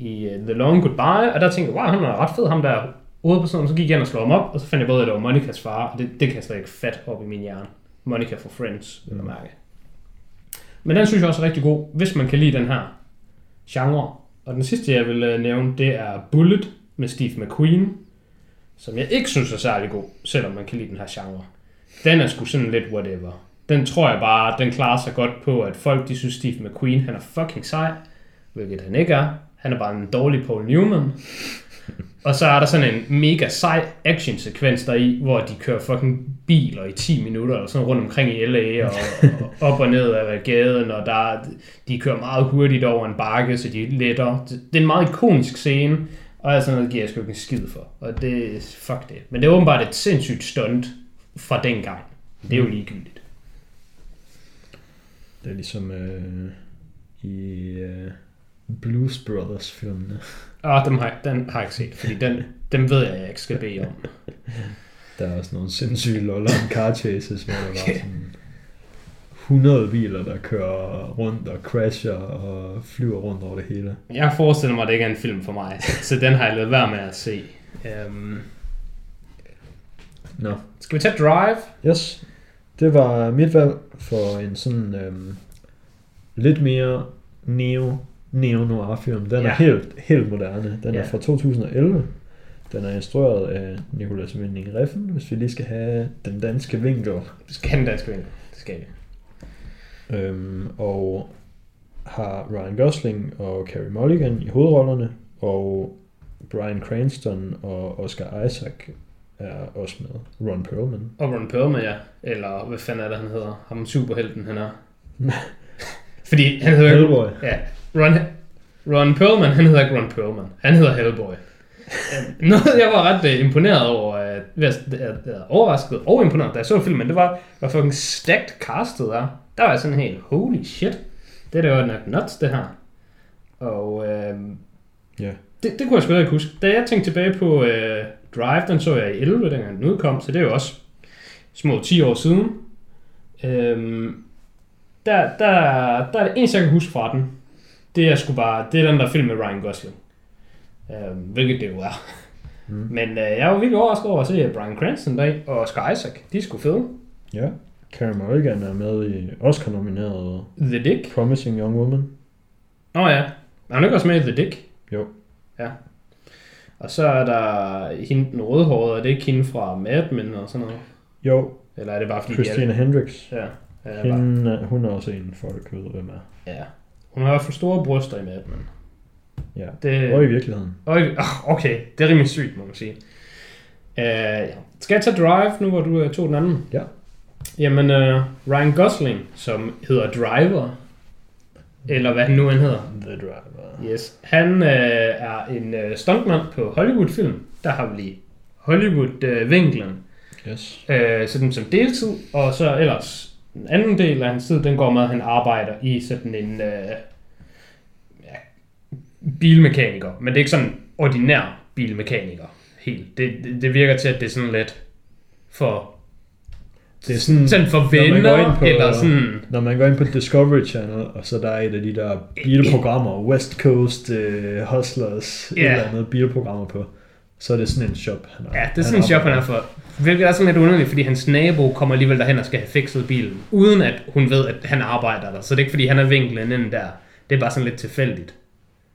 i uh, The Long Goodbye, og der tænkte jeg, wow, han er ret fed, ham der hovedpersonen, så gik jeg ind og slog ham op, og så fandt jeg både, at det var Monikas far, og det, det kan jeg slet ikke fat op i min hjerne. Monica fra Friends, vil jeg Mm. mærke. Men den synes jeg også er rigtig god, hvis man kan lide den her genre. Og den sidste, jeg vil øh, nævne, det er Bullet med Steve McQueen, som jeg ikke synes er særlig god, selvom man kan lide den her genre. Den er sgu sådan lidt whatever. Den tror jeg bare, den klarer sig godt på, at folk de synes Steve McQueen, han er fucking sej, hvilket han ikke er. Han er bare en dårlig Paul Newman. Og så er der sådan en mega sej actionsekvens der i, hvor de kører fucking biler i 10 minutter, eller sådan rundt omkring i LA, og, og op og ned af gaden, og der, de kører meget hurtigt over en bakke, så de letter. Det det er en meget ikonisk scene, og altså noget giver jeg sgu ikke en skid for. Og det, fuck det. Men det er åbenbart et sindssygt stunt fra dengang. Det er jo ligegyldigt. Det er ligesom øh, i øh, Blues Brothers filmene. Og dem har, den har jeg ikke set, fordi den, dem ved jeg, jeg ikke skal bede om. Der er også nogle sindssyge loller om car chases, hvor der var sådan 100 biler, der kører rundt og crasher og flyver rundt over det hele. Jeg forestiller mig, at det ikke er en film for mig, så den har jeg lavet være med at se. Um, Nå, skal vi tage Drive? yes. Det var mit valg for en sådan øhm, lidt mere neo, neo-noir film. Den Ja. er helt, helt moderne. Den Ja. er fra 2011. Den er instrueret af Nicolas Winding Refn, hvis vi lige skal have den danske vinkel. Vi skal have en dansk vinkel. Det skal vi. Øhm, og har Ryan Gosling og Carey Mulligan i hovedrollerne, og Bryan Cranston og Oscar Isaac er også med. Ron Perlman. Og Ron Perlman, ja. Eller hvad fanden er det, han hedder? Ham superhelten, han er. Fordi han hedder... Hellboy. Ja. Ron, Ron Perlman, han hedder ikke Ron Perlman. Han hedder Hellboy. Noget, jeg var ret uh, imponeret over, ved at, at, at, overrasket og imponeret, da jeg så filmen, det var, hvor fucking stacked castet er. Der var jeg sådan helt, holy shit, det er da jo nok nuts, det her. Og øh, Ja. det, det kunne jeg sgu ikke huske. Da jeg tænkte tilbage på øh, Drive, den så jeg i 11, dengang den udkom, så det er jo også små 10 år siden. Øhm, der, der, der er det eneste, jeg kan huske fra den. Det er sgu bare, det er den der film med Ryan Gosling. Øhm, hvilket det jo er. Mm. Men øh, jeg var virkelig overrasket over at se, Brian Cranston der og Oscar Isaac, de er sgu fede. Ja. Karen Mulligan er med i Oscar-nomineret The Dick. Promising Young Woman. Nå ja, er han ikke også med i The Dick? Jo. Ja. Og så er der hende den rødhårede, og det er ikke hende fra Mad Men og sådan noget. Jo, Eller er det bare fordi... Christina Hendricks. De er, ja, ja, bare, Hende, er- hun er også en, folk ved, hvem er. ja. Hun har i hvert fald store bryster i Mad Men. Ja. Det, Og i virkeligheden. Øj, ah, okay, det er rimelig sygt, må man sige. Uh, ja. Skal jeg tage Drive, nu hvor du uh, tog den anden? Ja. Jamen, uh, Ryan Gosling, som hedder Driver, eller hvad han nu end hedder. The Driver. Yes. Han uh, er en uh, stuntman på Hollywood-film. Der har vi lige Hollywood-vinklen. Yes. Uh, sådan som deltid, og så ellers den anden del af hans tid, den går med, at han arbejder i sådan en uh, ja, bilmekaniker. Men det er ikke sådan ordinær bilmekaniker. Helt. Det, det, det virker til, at det er sådan lidt for, Det er sådan, sådan for venner, på- eller sådan... når man går ind på Discovery Channel, og så der er et af de der bilprogrammer, West Coast uh, Hustlers, yeah. et eller andet bilprogrammer på, så er det sådan en shop, han har. Ja, det er sådan en shop, han er for. Hvilket er sådan lidt underligt, fordi hans nabo kommer alligevel derhen og skal have fikset bilen, uden at hun ved, at han arbejder der. Så det er ikke, fordi han er vinklen inden der. Det er bare sådan lidt tilfældigt.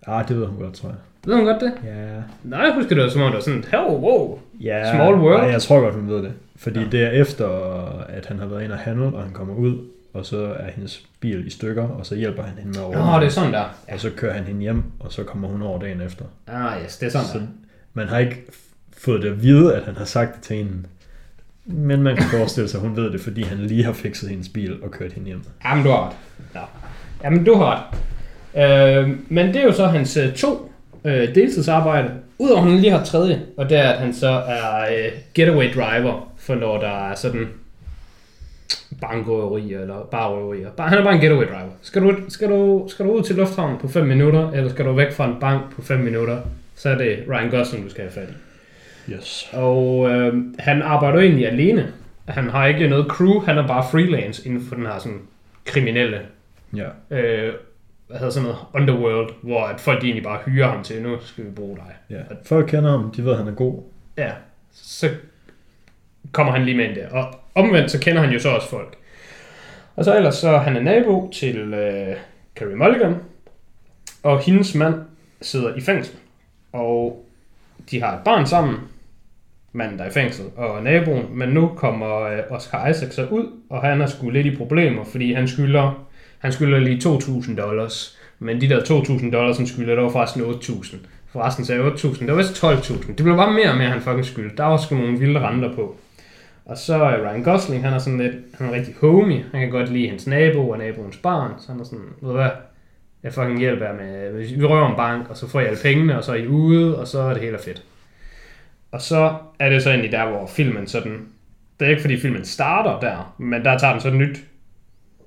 Ah, det ved hun godt, tror jeg. Ved hun godt det? Ja. Nej, jeg husker det var som om, det var sådan, hey, wow. ja Small world. Nej, jeg tror godt, hun ved det. Fordi Ja. ja. det er efter, at han har været inde og handle, og han kommer ud, og så er hendes bil i stykker, og så hjælper han hende med over. Nå, det er sådan der. Og så kører han hende hjem, og så kommer hun over dagen efter. Ah, yes, det er sådan Så der. Man har ikke fået det at vide, at han har sagt det til hende. Men man kan forestille sig, at hun ved det, fordi han lige har fikset hendes bil og kørt hende hjem. Jamen, du har ret. Ja. Jamen, du har ret. Øh, men det er jo så hans øh, to øh, deltidsarbejde. Udover at han lige har tredje, og det er, at han så er øh, getaway driver, for når der er sådan bankrøverier eller barrøverier. Bare, han er bare en getaway driver. Skal du, skal, du, skal du ud til lufthavnen på 5 minutter, eller skal du væk fra en bank på 5 minutter, så er det Ryan Gosling, du skal have fat i. Yes. Og øh, han arbejder egentlig alene. Han har ikke noget crew, han er bare freelance inden for den her sådan kriminelle Ja. øh, hvad hedder sådan noget, underworld, hvor at folk egentlig bare hyrer ham til, nu skal vi bruge dig. ja. Folk kender ham, de ved, at han er god. Ja, så kommer han lige med ind der. Og omvendt, så kender han jo så også folk. Og så ellers så han er nabo til øh, Carrie Mulligan, og hendes mand sidder i fængsel. Og de har et barn sammen, manden der er i fængsel, og naboen, men nu kommer øh, Oscar Isaac så ud, og han har sgu lidt i problemer, fordi han skylder, han skylder lige 2.000 dollars, men de der 2.000 dollars, han skylder, der var forresten 8.000. Forresten sagde 8.000, det var vist 12.000. Det blev bare mere og mere, han fucking skyldte. Der var sgu nogle vilde renter på. Og så er Ryan Gosling, han er sådan lidt, han er rigtig homie. Han kan godt lide hans nabo og naboens barn. Så han er sådan, ved du hvad, jeg fucking hjælper jer med, vi røver en bank, og så får jeg alle pengene, og så er I ude, og så er det helt fedt. Og så er det så egentlig der, hvor filmen sådan, det er ikke fordi filmen starter der, men der tager den så et nyt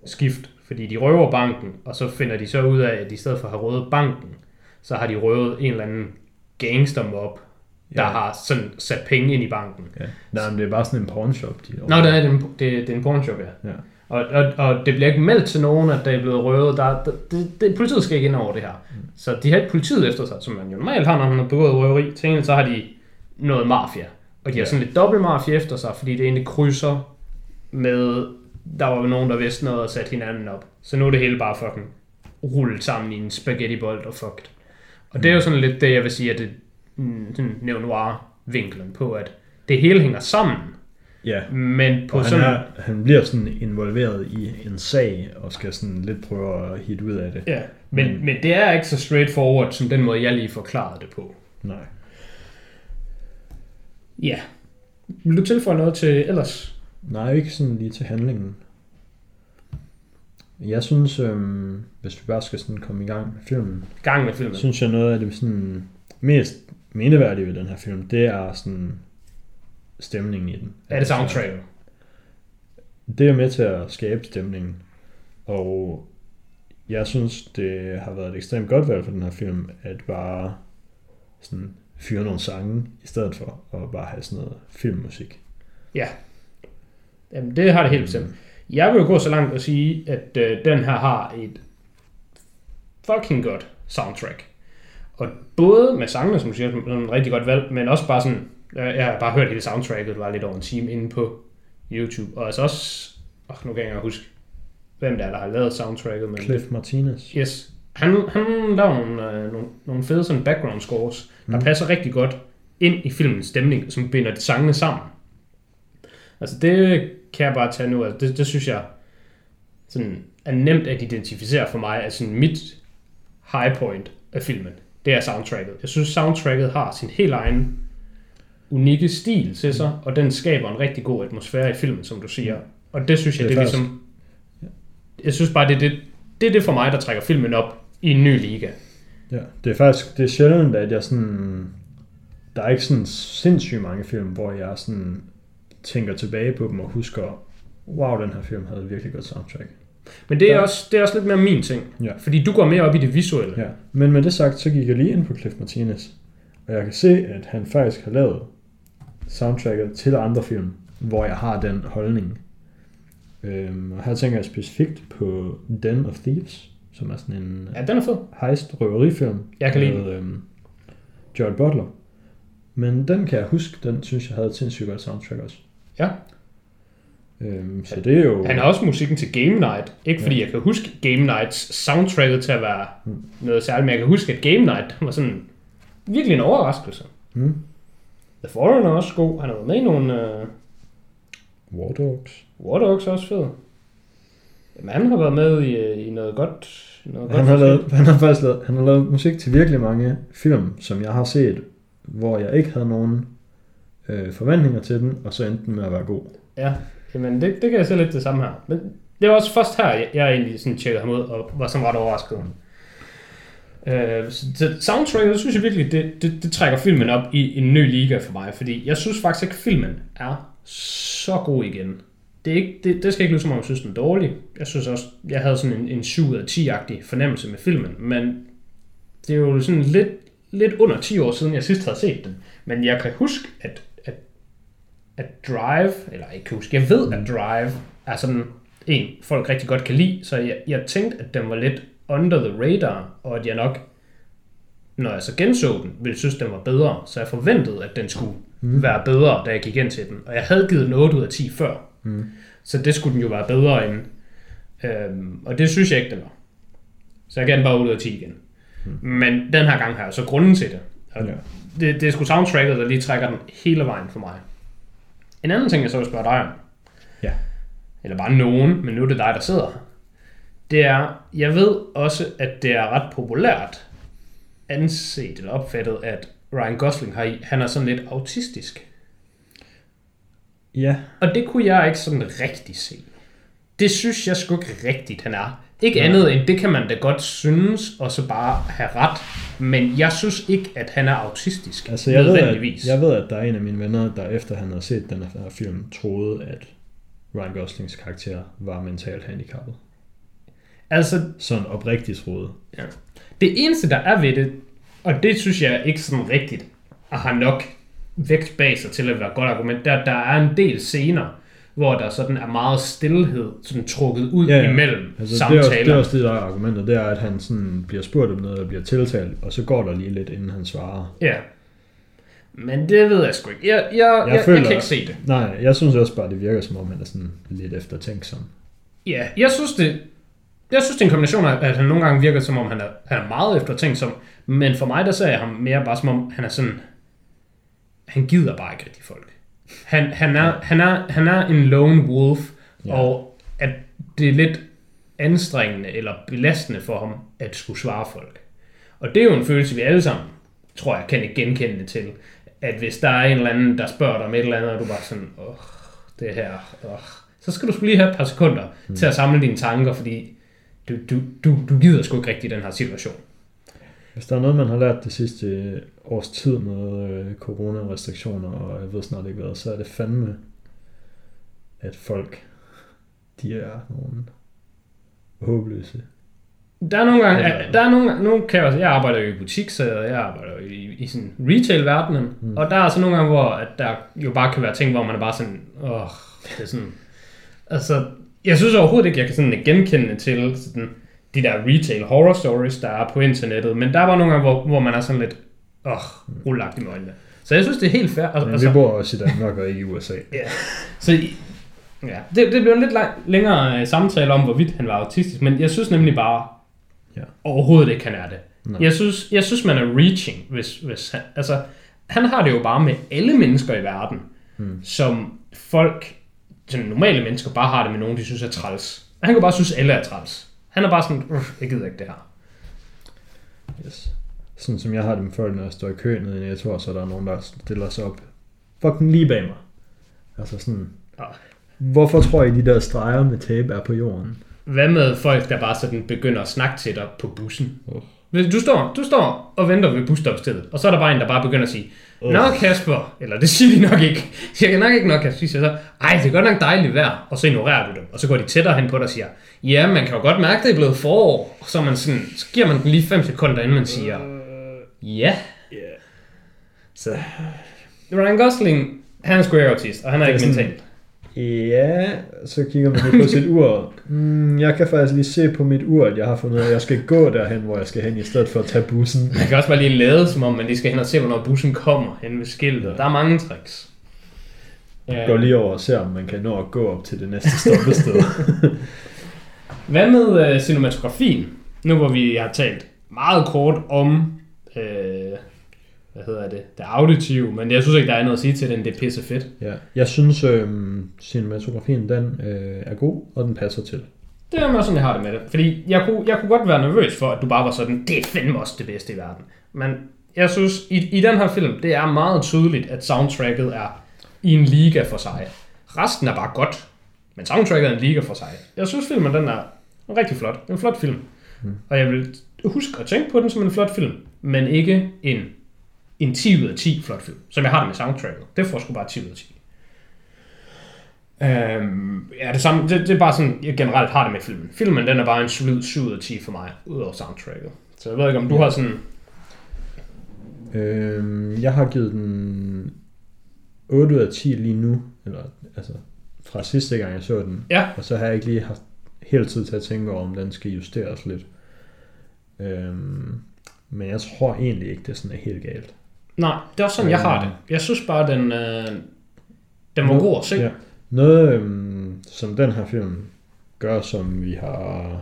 skift, fordi de røver banken, og så finder de så ud af, at i stedet for at have røvet banken, så har de røvet en eller anden gangstermob, der Ja. har sådan sat penge ind i banken. Ja. Nej, men det er bare sådan en pornshop. De Nå, det er, en, det, det er en pornshop, ja. Ja. Og, og, og det bliver ikke meldt til nogen, at det er blevet røvet. Der, der, det, det, politiet skal ikke ind over det her. Mm. Så de har ikke politiet efter sig, som man jo normalt har, når man har begået røveri. Til gengæld så har de noget mafia. Og de har sådan lidt dobbelt mafia efter sig, fordi det egentlig krydser med, der var nogen, der vidste noget og satte hinanden op. Så nu er det hele bare fucking rullet sammen i en spaghettibold og fucked. Og det er jo sådan lidt det, jeg vil sige, at det mm, sådan neo-noir-vinklen på, at det hele hænger sammen. Ja. Men på Og han, sådan... er, han bliver sådan involveret i en sag, og skal sådan lidt prøve at hitte ud af det. Ja, men, Mm. men det er ikke så straightforward, som den måde, jeg lige forklarede det på. Nej. Ja. Vil du tilføje noget til ellers? Nej, ikke sådan lige til handlingen. Jeg synes, øhm, hvis vi bare skal sådan komme i gang med filmen, Gang med filmen. synes jeg noget af det sådan mest mindeværdige ved den her film, det er sådan stemningen i den. Er det soundtracket? Det er med til at skabe stemningen, og jeg synes, det har været et ekstremt godt valg for den her film, at bare sådan fyre nogle sange, i stedet for at bare have sådan noget filmmusik. Ja. Jamen, det har det helt bestemt. Jeg vil jo gå så langt og sige, at øh, den her har et fucking godt soundtrack. Og både med sangene, som du siger, som er en rigtig godt valg, men også bare sådan, øh, jeg har bare hørt hele soundtracket, det var lidt over en time inde på YouTube. Og altså også, åh, nu kan jeg ikke huske, hvem det er, der har lavet soundtracket. Men Cliff Martinez. Yes. Han, han laver nogle, øh, nogle, nogle fede sådan background scores, der Mm. passer rigtig godt ind i filmens stemning, som binder de sangene sammen. Altså det kan jeg bare tage nu, altså det, det synes jeg sådan er nemt at identificere for mig, sådan mit high point af filmen, det er soundtracket. Jeg synes soundtracket har sin helt egen unikke stil til sig, og den skaber en rigtig god atmosfære i filmen, som du siger. Og det synes jeg, Det er det er ligesom... Jeg synes bare, det er det, det er det for mig, der trækker filmen op i en ny liga. Ja, det er faktisk det er sjældent, at jeg sådan... Der er ikke sådan sindssygt mange film, hvor jeg sådan tænker tilbage på dem og husker, wow, den her film havde et virkelig godt soundtrack. Men det er, Ja. også, det er også lidt mere min ting. Ja. Fordi du går mere op i det visuelle. Ja, men med det sagt, så gik jeg lige ind på Cliff Martinez, og jeg kan se, at han faktisk har lavet soundtracket til andre film, hvor jeg har den holdning. Øhm, og her tænker jeg specifikt på Den of Thieves, som er sådan en Ja, den er fed. heist røverifilm Jeg kan lide med øhm, Jared Butler. Men den kan jeg huske, den synes jeg havde et sindssygt godt soundtrack også. Ja. Øhm, så det er jo... Han har også musikken til Game Night. Ikke fordi jeg kan huske Game Nights soundtracket til at være Mm. noget særligt, men jeg kan huske, at Game Night var sådan virkelig en overraskelse. Mm. The Foreigner er også god. Han har været med i nogle... Uh, War Dogs. War Dogs er også fed. Jamen, han har været med i, øh, i noget godt... Noget Han godt har, lavet, han har faktisk lavet, han har lavet musik til virkelig mange film, som jeg har set, hvor jeg ikke havde nogen øh, forventninger til den, og så endte den med at være god. Ja, jamen det, det kan jeg se lidt det samme her. Men det var også først her, jeg, jeg egentlig sådan tjekkede ham ud, og var sådan ret overrasket. Øh, så det- soundtracket, det synes jeg virkelig, det, det, det trækker filmen op i en ny liga for mig, fordi jeg synes faktisk ikke, at filmen er så god igen. Det, er ikke, det, det skal ikke lyde som om, jeg synes, den er dårlig. Jeg synes også, jeg havde sådan en, en 7 ud af 10-agtig fornemmelse med filmen, men det er jo sådan lidt, lidt under 10 år siden, jeg sidst havde set den. Men jeg kan huske, at, at, at Drive, eller ikke kan huske, jeg ved, at Drive er sådan en, folk rigtig godt kan lide, så jeg, jeg tænkte, at den var lidt under the radar, og at jeg nok, når jeg så genså den, ville synes, den var bedre. Så jeg forventede, at den skulle mm. være bedre, da jeg gik ind til den. Og jeg havde givet den 8 ud af 10 før. Mm. Så det skulle den jo være bedre end. Øhm, og det synes jeg ikke, den var. Så jeg gav den bare 8 ud af 10 igen. Mm. Men den her gang har jeg så grunden til det. Og Ja. det, det er sgu soundtracket, der lige trækker den hele vejen for mig. En anden ting, jeg så vil spørge dig om. Ja. Eller bare nogen, men nu er det dig, der sidder. Det er, jeg ved også, at det er ret populært anset eller opfattet, at Ryan Gosling har i, han er sådan lidt autistisk. Ja, Og det kunne jeg ikke sådan rigtig se. Det synes jeg sgu ikke rigtigt, han er. Ikke Nej. andet end, det kan man da godt synes, og så bare have ret. Men jeg synes ikke, at han er autistisk. altså jeg ved, at, jeg ved, at der er en af mine venner, der efter han havde set den her film, troede, at Ryan Goslings karakter var mentalt handicappet. Altså, Sådan oprigtigt troede. det eneste, der er ved det, og det synes jeg ikke sådan rigtigt, at har nok vægt bag sig til at være et godt argument, der, der er en del scener, hvor der sådan er meget stillhed, sådan trukket ud Ja, ja, ja. imellem Altså, det, er også, samtaler. det er også det, der er argumentet, det er, at han sådan bliver spurgt om noget, og bliver tiltalt, og så går der lige lidt, inden han svarer. Ja. Men det ved jeg sgu ikke. Jeg, jeg, jeg, jeg, føler- jeg kan ikke se det. Nej, jeg synes også bare, det virker som om, han er sådan lidt eftertænksom. Ja, jeg synes det, jeg synes det er en kombination af, at han nogle gange virker som om, han er, han er meget eftertænksom, men for mig der ser jeg ham mere bare som om, han er sådan, han gider bare ikke rigtig folk. Han, han, er, han, er, han er en lone wolf, Ja. og at det er lidt anstrengende eller belastende for ham, at skulle svare folk. Og det er jo en følelse, vi alle sammen, tror jeg, kan ikke genkende til. at hvis der er en eller anden, der spørger dig om et eller andet, og du bare sådan, åh, det her, åh, så skal du skulle lige have et par sekunder mm. til at samle dine tanker, fordi du, du, du, du gider sgu ikke rigtig den her situation. Hvis der er noget, man har lært det sidste års tid med øh, coronarestriktioner, og jeg ved snart ikke hvad, så er det fandme, at folk, de er nogle håbløse. Der er nogle gange, Ja. der er nogle, nogle kan jeg, jeg arbejder jo i butik, så jeg arbejder jo i, i sådan retail-verdenen, mm. og der er altså nogle gange, hvor at der jo bare kan være ting, hvor man er bare sådan, åh, det er sådan, altså, jeg synes overhovedet ikke, jeg kan sådan genkende til sådan, de der retail horror stories, der er på internettet, men der er bare nogle gange, hvor, hvor man er sådan lidt, åh, ulagt i øjnene. Så jeg synes, det er helt fair. Altså, Men vi bor også i Danmark og ikke i USA. Ja. Så ja, det, det blev en lidt lang, længere øh, samtale om, hvorvidt han var autistisk, men jeg synes nemlig bare Ja. overhovedet ikke, han er det. Nej. Jeg synes, jeg synes, man er reaching, hvis, hvis han, altså, han har det jo bare med alle mennesker i verden, Hmm. som folk, sådan normale mennesker, bare har det med nogen, de synes er træls. Han kan bare synes, alle er træls. Han er bare sådan, "Uff, jeg gider ikke det her. Yes. Sådan som jeg har det med folk, når jeg står i kø nede i Netto, så er der nogen, der stiller sig op fucking lige bag mig. Altså sådan, hvorfor tror I, de der streger med tape er på jorden? Hvad med folk, der bare sådan begynder at snakke til dig på bussen? Oh. Du står, du står og venter ved busstopstedet, og så er der bare en, der bare begynder at sige. Nå Kasper, eller det siger de nok ikke. Jeg kan nok ikke nok, Kasper. De siger så, ej, det er godt nok dejligt vejr, og så ignorerer du dem. Og så går de tættere hen på dig og siger, ja, man kan jo godt mærke, det er blevet forår. Og så, man sådan, så giver man den lige 5 sekunder, inden man siger, ja. Yeah. Så Ryan Gosling, han er ikke autist, og han er er ikke mentalt. Ja, så kigger man lige på sit ur. Mm, jeg kan faktisk lige se på mit ur, at jeg har fundet ud af, at jeg skal gå derhen, hvor jeg skal hen, i stedet for at tage bussen. Man kan også bare lige lade, som om man lige skal hen og se, hvornår bussen kommer hen ved skiltet. Der er mange tricks. Gå lige over og se, om man kan nå at gå op til det næste stoppested. Hvad med øh, cinematografien? Nu hvor vi har talt meget kort om, øh, hvad hedder det, det auditive, men jeg synes ikke, der er noget at sige til den, det er pisse fedt. ja, jeg synes, øh, cinematografien den øh, er god, og den passer til. Det er sådan, jeg har det med det. Fordi jeg kunne, jeg kunne godt være nervøs for, at du bare var sådan, det er fandme også det bedste i verden. Men jeg synes, i, i den her film, det er meget tydeligt, at soundtracket er i en liga for sig. Resten er bare godt, men soundtracket er en liga for sig. Jeg synes, filmen den er rigtig flot. En flot film. Mm. Og jeg vil huske at tænke på den som en flot film, men ikke en, en 10 ud af 10 flot film, som jeg har det med soundtracket. Det får sgu bare 10 ud af 10. Øhm, ja, det, samme, det, det er bare sådan, jeg generelt har det med filmen. Filmen, den er bare en solid 7 ud af 10 for mig, udover soundtracket. Så jeg ved ikke, om du Ja. har sådan... Øh, jeg har givet den 8 ud af 10 lige nu, eller altså fra sidste gang jeg så den. Ja. Og så har jeg ikke lige haft helt tid til at tænke over, om den skal justeres lidt. Øhm, men jeg tror egentlig ikke, det sådan er helt galt. Nej, det er også sådan, jeg har det. Jeg synes bare, den, øh, den var god at se. Ja. Noget, øhm, som den her film gør, som vi har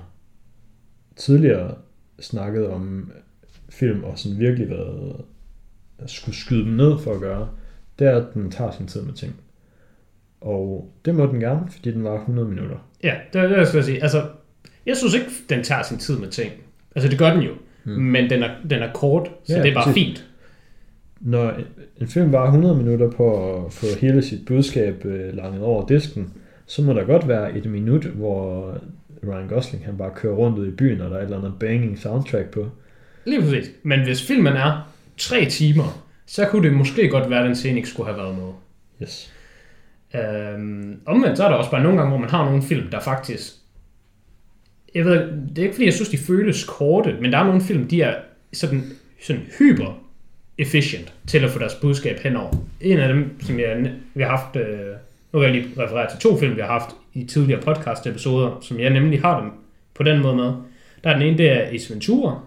tidligere snakket om film, og sådan virkelig været skulle skyde dem ned for at gøre, det er, at den tager sin tid med ting. Og det må den gerne, fordi den var 100 minutter. Ja, det er det, jeg skal sige. Altså, jeg synes ikke, den tager sin tid med ting. Altså, det gør den jo. Mm. Men den er, den er kort, så Ja, det er bare præcis. fint. Når en film var 100 minutter på at få hele sit budskab øh, langet over disken, så må der godt være et minut, hvor Ryan Gosling han bare kører rundt ud i byen, og der er et eller andet banging soundtrack på. Lige præcis. Men hvis filmen er tre timer, så kunne det måske godt være, at den scene ikke skulle have været med. Yes. Øhm, omvendt så er der også bare nogle gange, hvor man har nogle film, der faktisk... Jeg ved, det er ikke fordi, jeg synes, de føles korte, men der er nogle film, de er sådan, sådan hyper efficient til at få deres budskab henover. En af dem, som jeg, vi har haft, øh, nu kan jeg lige referere til to film, vi har haft i tidligere podcast-episoder, som jeg nemlig har dem på den måde med. Der er den ene, det er Ace Ventura.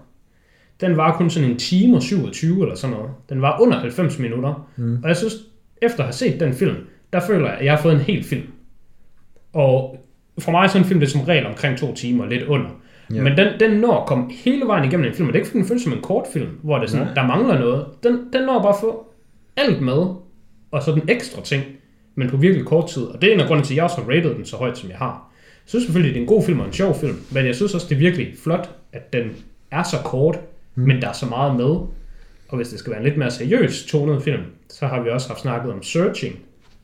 Den var kun sådan en time og 27 eller sådan noget. Den var under 90 minutter. Mm. Og jeg synes, efter at have set den film, der føler jeg, at jeg har fået en hel film. Og for mig er sådan en film, det er som regel omkring to timer, lidt under. Ja. Men den, den når at komme hele vejen igennem en film, og det er ikke fordi, den føles som en kort film, hvor det er sådan, Nej. der mangler noget. Den, den når bare at få alt med, og så den ekstra ting, men på virkelig kort tid. Og det er en af grunden til, at jeg også har rated den så højt, som jeg har. Jeg synes selvfølgelig, det er en god film og en sjov film, men jeg synes også, det er virkelig flot, at den er så kort, mm. men der er så meget med. Og hvis det skal være en lidt mere seriøs tonet film, så har vi også haft snakket om Searching,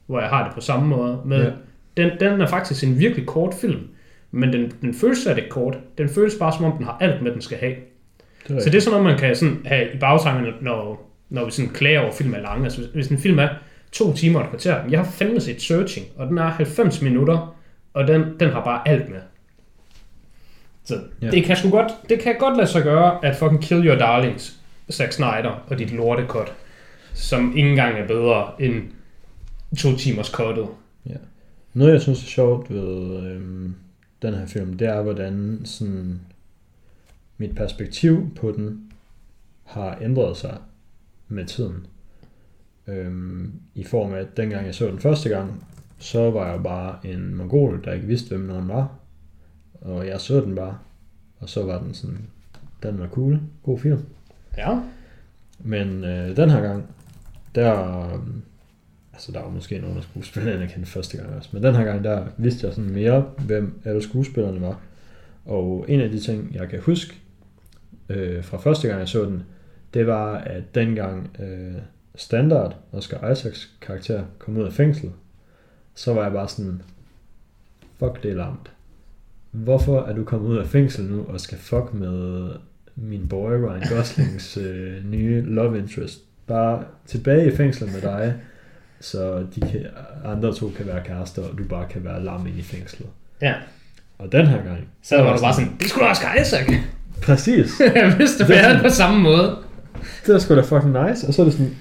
hvor jeg har det på samme måde. Med, ja. den, den er faktisk en virkelig kort film, men den, den føles slet ikke kort. Den føles bare, som om den har alt med, den skal have. Det Så det er sådan noget, man kan sådan have i bagtankerne, når, når vi sådan klager over film er lange. Altså, hvis- hvis en film er to timer og et kvarter, jeg har fandme set Searching, og den er 90 minutter, og den, den har bare alt med. Så Ja. ja. det kan sgu godt, det kan godt lade sig gøre, at fucking Kill Your Darlings, Zack Snyder og dit lortekot, som ikke engang er bedre end to timers kottet. Noget, jeg synes er sjovt ved øhm, den her film, det er, hvordan sådan, mit perspektiv på den har ændret sig med tiden. Øhm, I form af, at dengang jeg så den første gang, så var jeg bare en mongol, der ikke vidste, hvem nogen var. Og jeg så den bare. Og så var den sådan, den var cool, god film. Ja. Men øh, den her gang, der... Altså, der var måske nogle af skuespillerne, jeg kendte første gang også. Men den her gang, der vidste jeg sådan mere, hvem alle skuespillerne var. Og en af de ting, jeg kan huske øh, fra første gang, jeg så den, det var, at dengang øh, Standard, Oscar Isaacs karakter, kom ud af fængsel, så var jeg bare sådan, fuck, det er larmt. Hvorfor er du kommet ud af fængsel nu og skal fuck med min boy Ryan Goslings øh, nye love interest? Bare tilbage i fængslet med dig, så de kan, andre to kan være kærester, og du bare kan være lam ind i fængslet. Ja. Og den her gang... Så var du bare sådan, det skulle da også Isaac. Præcis. vidste, det var på samme måde. Det var sgu da fucking nice. Og så er det sådan...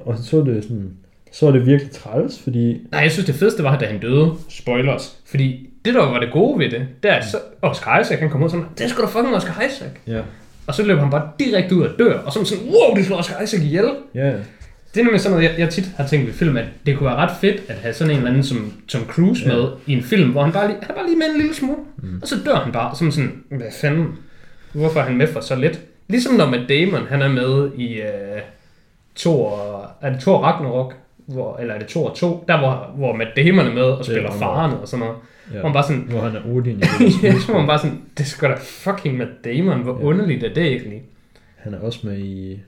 Og så er det sådan... Så er det virkelig træls, fordi... Nej, jeg synes, det fedeste var, da han døde. Spoilers. Fordi det, der var det gode ved det, det er, at så Oscar Isaac, han kom ud sådan, det er sgu da fucking Oscar Isaac. Ja. Og så løb han bare direkte ud og dør, og så sådan, wow, det slår Oscar Isaac ihjel. Ja, Det er nemlig sådan noget, jeg, jeg tit har tænkt ved film, at det kunne være ret fedt at have sådan en eller anden som Tom Cruise Ja. med i en film, hvor han bare lige, han er bare lige med en lille smule, mm. og så dør han bare, som sådan, hvad fanden, hvorfor er han med for så lidt? Ligesom når Matt Damon, han er med i uh, Thor, er det Thor Ragnarok, hvor, eller er det Thor 2, der hvor, hvor Matt Damon er med og spiller faren og sådan noget. ja. Hvor man bare sådan, Hvor han er Odin ja, så var man bare sådan, det sgu da fucking Matt Damon, hvor Ja. underligt er det egentlig? Han er også med i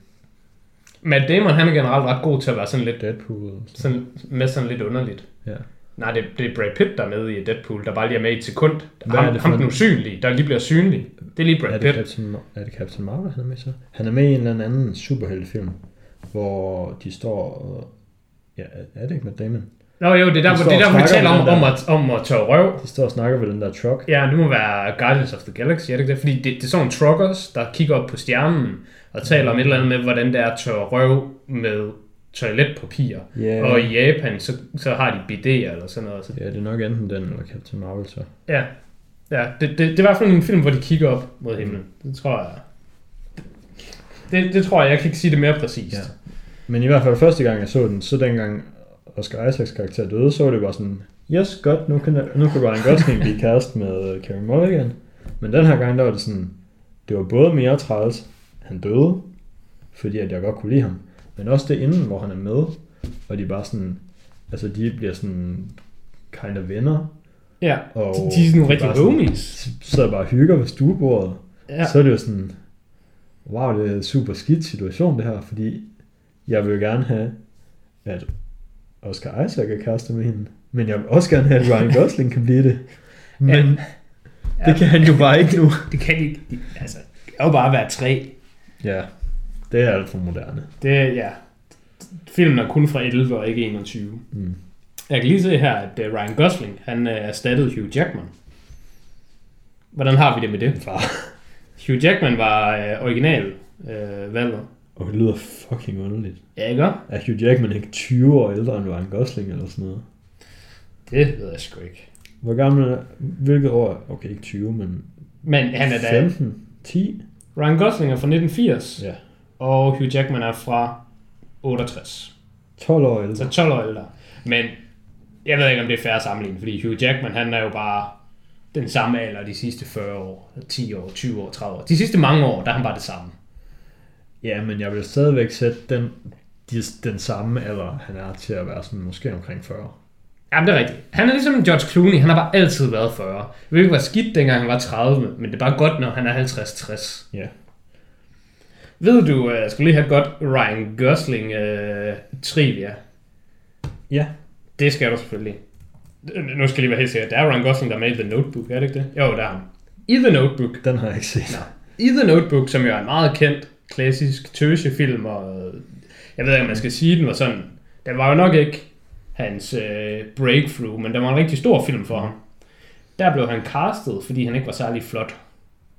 Matt Damon, han er generelt ret god til at være sådan lidt, Deadpool. sådan, med sådan lidt underligt. Ja. Nej, det, det er Brad Pitt, der er med i Deadpool, der bare lige er med i et sekund. Hvad er Ham, det for ham den en- usynlige, der lige bliver synlig. Det er lige Er Brad det, Pitt. Captain, er det Captain Marvel, han er med så? Han er med i en eller anden superheltefilm, hvor de står. Ja, er det ikke med Damon? Nå jo, det er der, De hvor, det er der, hvor vi taler om, den om, der- at, om at tørre røv. De står og snakker ved den der truck. Ja, det må være Guardians of the Galaxy, er det ikke det? Fordi det, det er sådan nogle truckers, der kigger op på stjernen og taler om et eller andet med, hvordan det er at tørre røv med toiletpapir. Ja. Og i Japan, så, så har de bidéer eller sådan noget. Så, Ja, det er nok enten den eller Captain Marvel så. ja, ja det, det, det, er i hvert fald en film, hvor de kigger op mod himlen. Det tror jeg. Det, det tror jeg, jeg kan ikke sige det mere præcist. Ja. Men i hvert fald første gang jeg så den, så dengang Oscar Isaacs karakter døde, så var det bare sådan, yes, godt, nu kan, nu kan Ryan Gosling blive kæreste med Carey Mulligan. Men den her gang, der var det sådan, det var både mere træls, han døde, fordi at jeg godt kunne lide ham, men også det inden, hvor han er med, og de bare sådan, altså de bliver sådan kind of venner, Ja, og de, de er sådan nogle rigtig homies. sidder bare og hygger ved stuebordet, Ja. så er det jo sådan, wow, det er en super skidt situation det her, fordi jeg vil jo gerne have, at Oscar Isaac er kæreste med hende, men jeg vil også gerne have, at Ryan Gosling kan blive det. Men Ja. ja. det kan han jo bare ikke nu. Det kan de ikke. Altså, det kan jo bare være tre. Ja, det er alt for moderne. Det er, ja. Filmen er kun fra 11 og ikke 21. Mm. Jeg kan lige se her, at uh, Ryan Gosling, han uh, erstattede Hugh Jackman. Hvordan har vi det med det? Far. Hugh Jackman var uh, original uh, valget. Og det lyder fucking underligt. Ja, ikke? Er Hugh Jackman ikke 20 år ældre end Ryan Gosling eller sådan noget? Det ved jeg sgu ikke. Hvor gammel er Hvilket år? Okay, ikke 20, men Men han er da... 15? 10? Ryan Gosling er fra 1980, Ja. og Hugh Jackman er fra 68. 12 år ældre. Så 12 år ældre. Men jeg ved ikke, om det er fair at sammenligne, fordi Hugh Jackman, han er jo bare den samme alder de sidste 40 år, 10 år, 20 år, 30 år. De sidste mange år, der er han bare det samme. Ja, men jeg vil stadigvæk sætte den, de, den samme alder, han er til at være sådan måske omkring 40. Jamen, det er rigtigt. Han er ligesom George Clooney, han har bare altid været 40. Det vil ikke være skidt, dengang han var 30, men det er bare godt, når han er 50-60. Ja. Ved du, øh, jeg skulle lige have godt Ryan Gosling uh, trivia. Ja. Det skal du selvfølgelig. Nu skal jeg lige være helt sikker. Der er Ryan Gosling, der er med i The Notebook, er det ikke det? Jo, der er ham. I The Notebook. Den har jeg ikke set. I The Notebook, som jo er en meget kendt, klassisk tøsefilm, og jeg ved ikke, om man skal sige, den var sådan... Den var jo nok ikke hans øh, breakthrough, men den var en rigtig stor film for ham. Der blev han castet, fordi han ikke var særlig flot.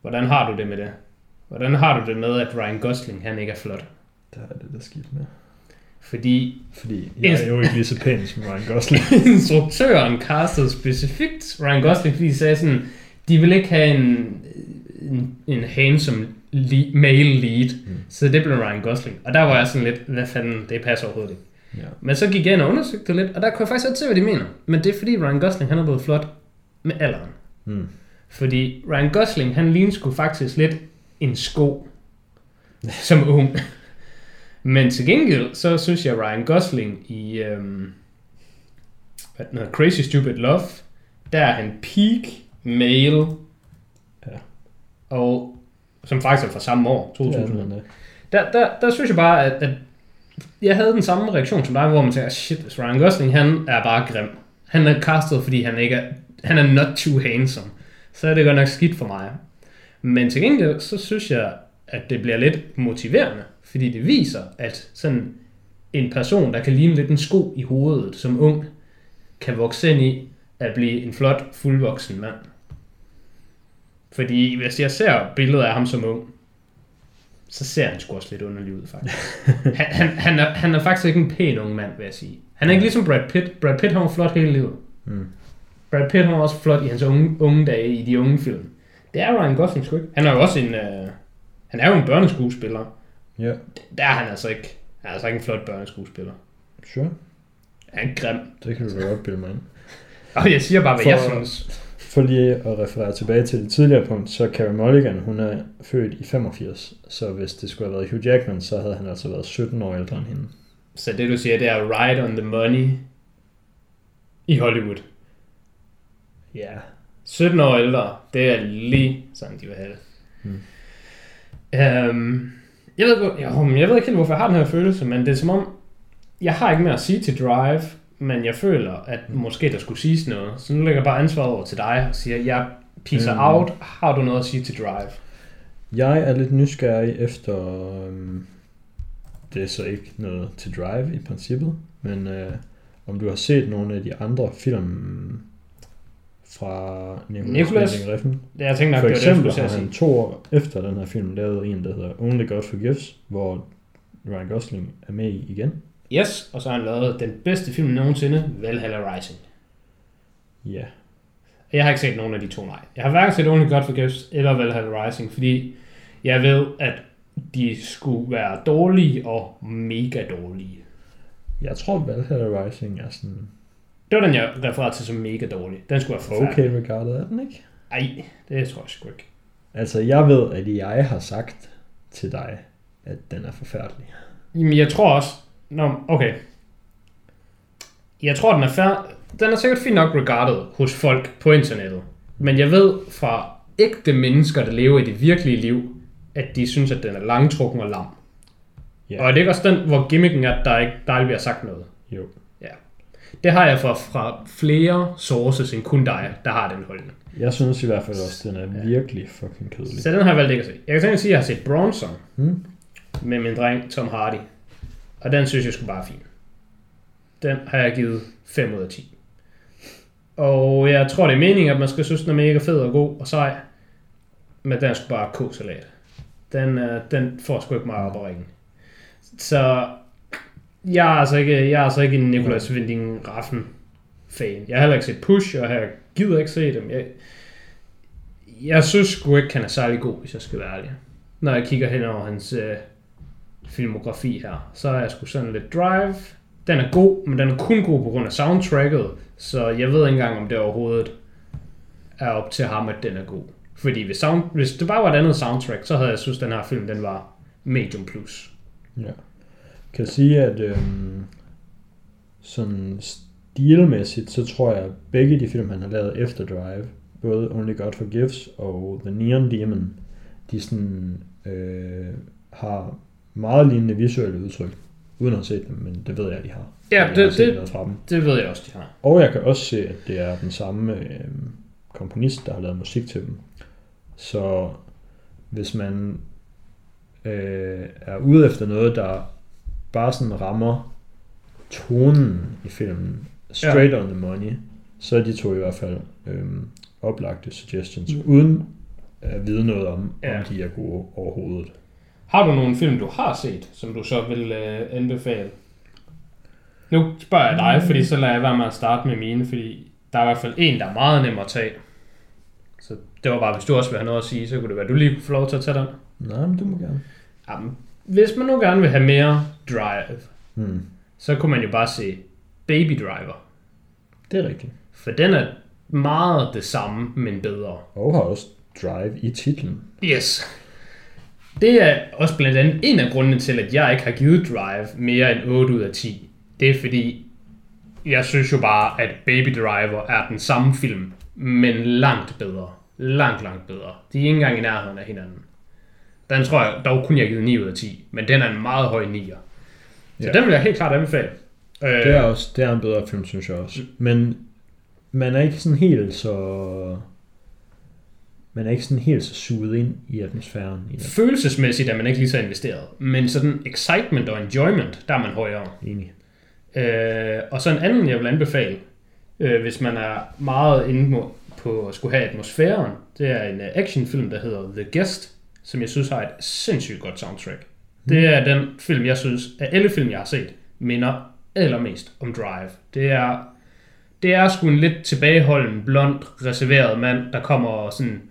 Hvordan har du det med det? Hvordan har du det med, at Ryan Gosling, han ikke er flot? Der er det der skidt med. Fordi Fordi jeg er jo ikke lige så pæn som Ryan Gosling. instruktøren castede specifikt Ryan Gosling, fordi de sagde sådan, de vil ikke have en, en, en handsome lead, male lead, mm. så det blev Ryan Gosling. Og der var jeg sådan lidt, hvad fanden, det passer overhovedet ikke. Ja. Men så gik jeg ind og undersøgte det lidt, og der kunne jeg faktisk ikke se, hvad de mener. Men det er fordi Ryan Gosling, han er blevet flot med alderen. Mm. Fordi Ryan Gosling, han ligner sgu faktisk lidt en sko som ung. Men til gengæld, så synes jeg, Ryan Gosling i øhm, hvad den hedder, Crazy Stupid Love, der er han peak male. Ja. Og som faktisk er fra samme år, Det er 2000. den, øh. Der, der, der synes jeg bare, at, at jeg havde den samme reaktion som dig, hvor man tænker, shit, hvis Ryan Gosling, han er bare grim. Han er castet, fordi han ikke er, han er not too handsome. Så er det godt nok skidt for mig. Men til gengæld, så synes jeg, at det bliver lidt motiverende, fordi det viser, at sådan en person, der kan ligne lidt en sko i hovedet som ung, kan vokse ind i at blive en flot, fuldvoksen mand. Fordi hvis jeg ser billeder af ham som ung, så ser han sgu også lidt underlig ud, faktisk. han, han, han, er, han er faktisk ikke en pæn ung mand, vil jeg sige. Han er ikke ligesom Brad Pitt. Brad Pitt har flot hele livet. Mm. Brad Pitt han var også flot i hans unge, unge dage i de unge film. Det er Ryan Gosling sgu ikke. Han er jo også en... Øh, han er jo en børneskuespiller. Ja, Der er han altså ikke. Han er altså ikke en flot børneskuespiller. sure. Han er grim. Det kan du godt bilde mig ind. Og jeg siger bare, hvad jeg For- synes. For lige at referere tilbage til det tidligere punkt, så Carey Mulligan, hun er født i 85, så hvis det skulle have været Hugh Jackman, så havde han altså været 17 år ældre end hende. Så det du siger, det er right on the money i Hollywood. Ja. 17 år ældre, det er lige sådan, de vil have det. Hmm. Øhm, jeg, ved, men jeg ved ikke helt, hvorfor jeg har den her følelse, men det er som om, jeg har ikke mere at sige til Drive, men jeg føler, at måske der skulle siges noget. Så nu lægger jeg bare ansvaret over til dig og siger, jeg pisser Øhm. out. Har du noget at sige til Drive? Jeg er lidt nysgerrig efter, øhm, det er så ikke noget til Drive i princippet, men øh, om du har set nogle af de andre film fra? Winding Refn. Det, jeg tænkte nok, For det det, eksempel til har han to år efter den her film lavet en, der hedder Only God Forgives, hvor Ryan Gosling er med i igen. Yes, og så har han lavet den bedste film nogensinde, Valhalla Rising. Ja. Jeg har ikke set nogen af de to, nej. Jeg har hverken set Only God Forgives eller Valhalla Rising, fordi jeg ved, at de skulle være dårlige og mega dårlige. Jeg tror, Valhalla Rising er sådan Det var den, jeg refererede til som mega dårlig. Den skulle være forfærdelig. okay regarded, er den ikke? Ej, det tror jeg sgu ikke. Altså, jeg ved, at jeg har sagt til dig, at den er forfærdelig. Jamen, jeg tror også... Nå, okay. Jeg tror, den er fair. Den er sikkert fint nok regarded hos folk på internettet. Men jeg ved fra ægte mennesker, der lever i det virkelige liv, at de synes, at den er langtrukken og lam. Ja. Og er det ikke også den, hvor gimmicken er, at der ikke der bliver sagt noget? Jo. Det har jeg fra, fra flere sources end kun dig, der har den holdning. Jeg synes i hvert fald også, at den er virkelig fucking kedelig. Så den har jeg valgt ikke at se. Jeg kan sige, at jeg har set Bronson Hmm? med min dreng Tom Hardy. Og den synes jeg skulle bare er fin. Den har jeg givet 5 ud af 10. Og jeg tror, det er meningen, at man skal synes, den er mega fed og god og sej. Men den er sgu bare k-salat. Den, øh, den får sgu ikke meget op at ringe. Så jeg er altså ikke, jeg er altså ikke en Nicolas Winding Raffen fan. Jeg har heller ikke set Push, og jeg gider ikke se dem. Jeg, jeg synes sgu ikke, han er særlig god, hvis jeg skal være ærlig. Når jeg kigger hen over hans øh, filmografi her, så er jeg sgu sådan lidt Drive. Den er god, men den er kun god på grund af soundtracket, så jeg ved ikke engang, om det overhovedet er op til ham, at den er god. Fordi hvis, sound, hvis det bare var et andet soundtrack, så havde jeg synes, at den her film den var medium plus. Ja. Kan sige, at øh, sådan stilmæssigt, så tror jeg, at begge de film, han har lavet efter Drive, både Only God Forgives og The Neon Demon, de sådan, øh, har meget lignende visuelle udtryk, uden at have set dem, men det ved jeg, at de har. Ja, Jeg har det, det, fra dem. det ved jeg også, de har. Og jeg kan også se, at det er den samme øh, komponist, der har lavet musik til dem. Så hvis man øh, er ude efter noget, der bare sådan rammer tonen i filmen, straight ja. on the money, så er de to i hvert fald øh, oplagte suggestions, mm. uden at vide noget om. Ja. om de er gode overhovedet. Har du nogle film, du har set, som du så vil øh, anbefale? Nu spørger jeg dig, fordi så lader jeg være med at starte med mine, fordi der er i hvert fald en, der er meget nem at tage. Så det var bare, hvis du også vil have noget at sige, så kunne det være, at du lige kunne få lov til at tage den. Nej, men du må gerne. Jamen, hvis man nu gerne vil have mere drive, Hmm. så kunne man jo bare se Baby Driver. Det er rigtigt. For den er meget det samme, men bedre. Og har også Drive i titlen. Yes. Det er også blandt andet en af grundene til, at jeg ikke har givet Drive mere end 8 ud af 10. Det er fordi, jeg synes jo bare, at Baby Driver er den samme film, men langt bedre. Langt, langt bedre. De er ikke engang i nærheden af hinanden. Den tror jeg dog kun jeg givet 9 ud af 10, men den er en meget høj 9'er. Så Ja. den vil jeg helt klart anbefale. Øh, Det er også det er en bedre film, synes jeg også. Men man er ikke sådan helt så... Man er ikke sådan helt så suget ind i atmosfæren i den. Følelsesmæssigt er man ikke lige så investeret, men sådan excitement og enjoyment, der er man højere. Enig. Øh, og så en anden, jeg vil anbefale, øh, hvis man er meget inde på, at skulle have atmosfæren, det er en øh, actionfilm, der hedder The Guest, som jeg synes har et sindssygt godt soundtrack. Det er den film, jeg synes, af alle film, jeg har set, minder allermest om Drive. Det er, det er sgu en lidt tilbageholden, blond, reserveret mand, der kommer og sådan...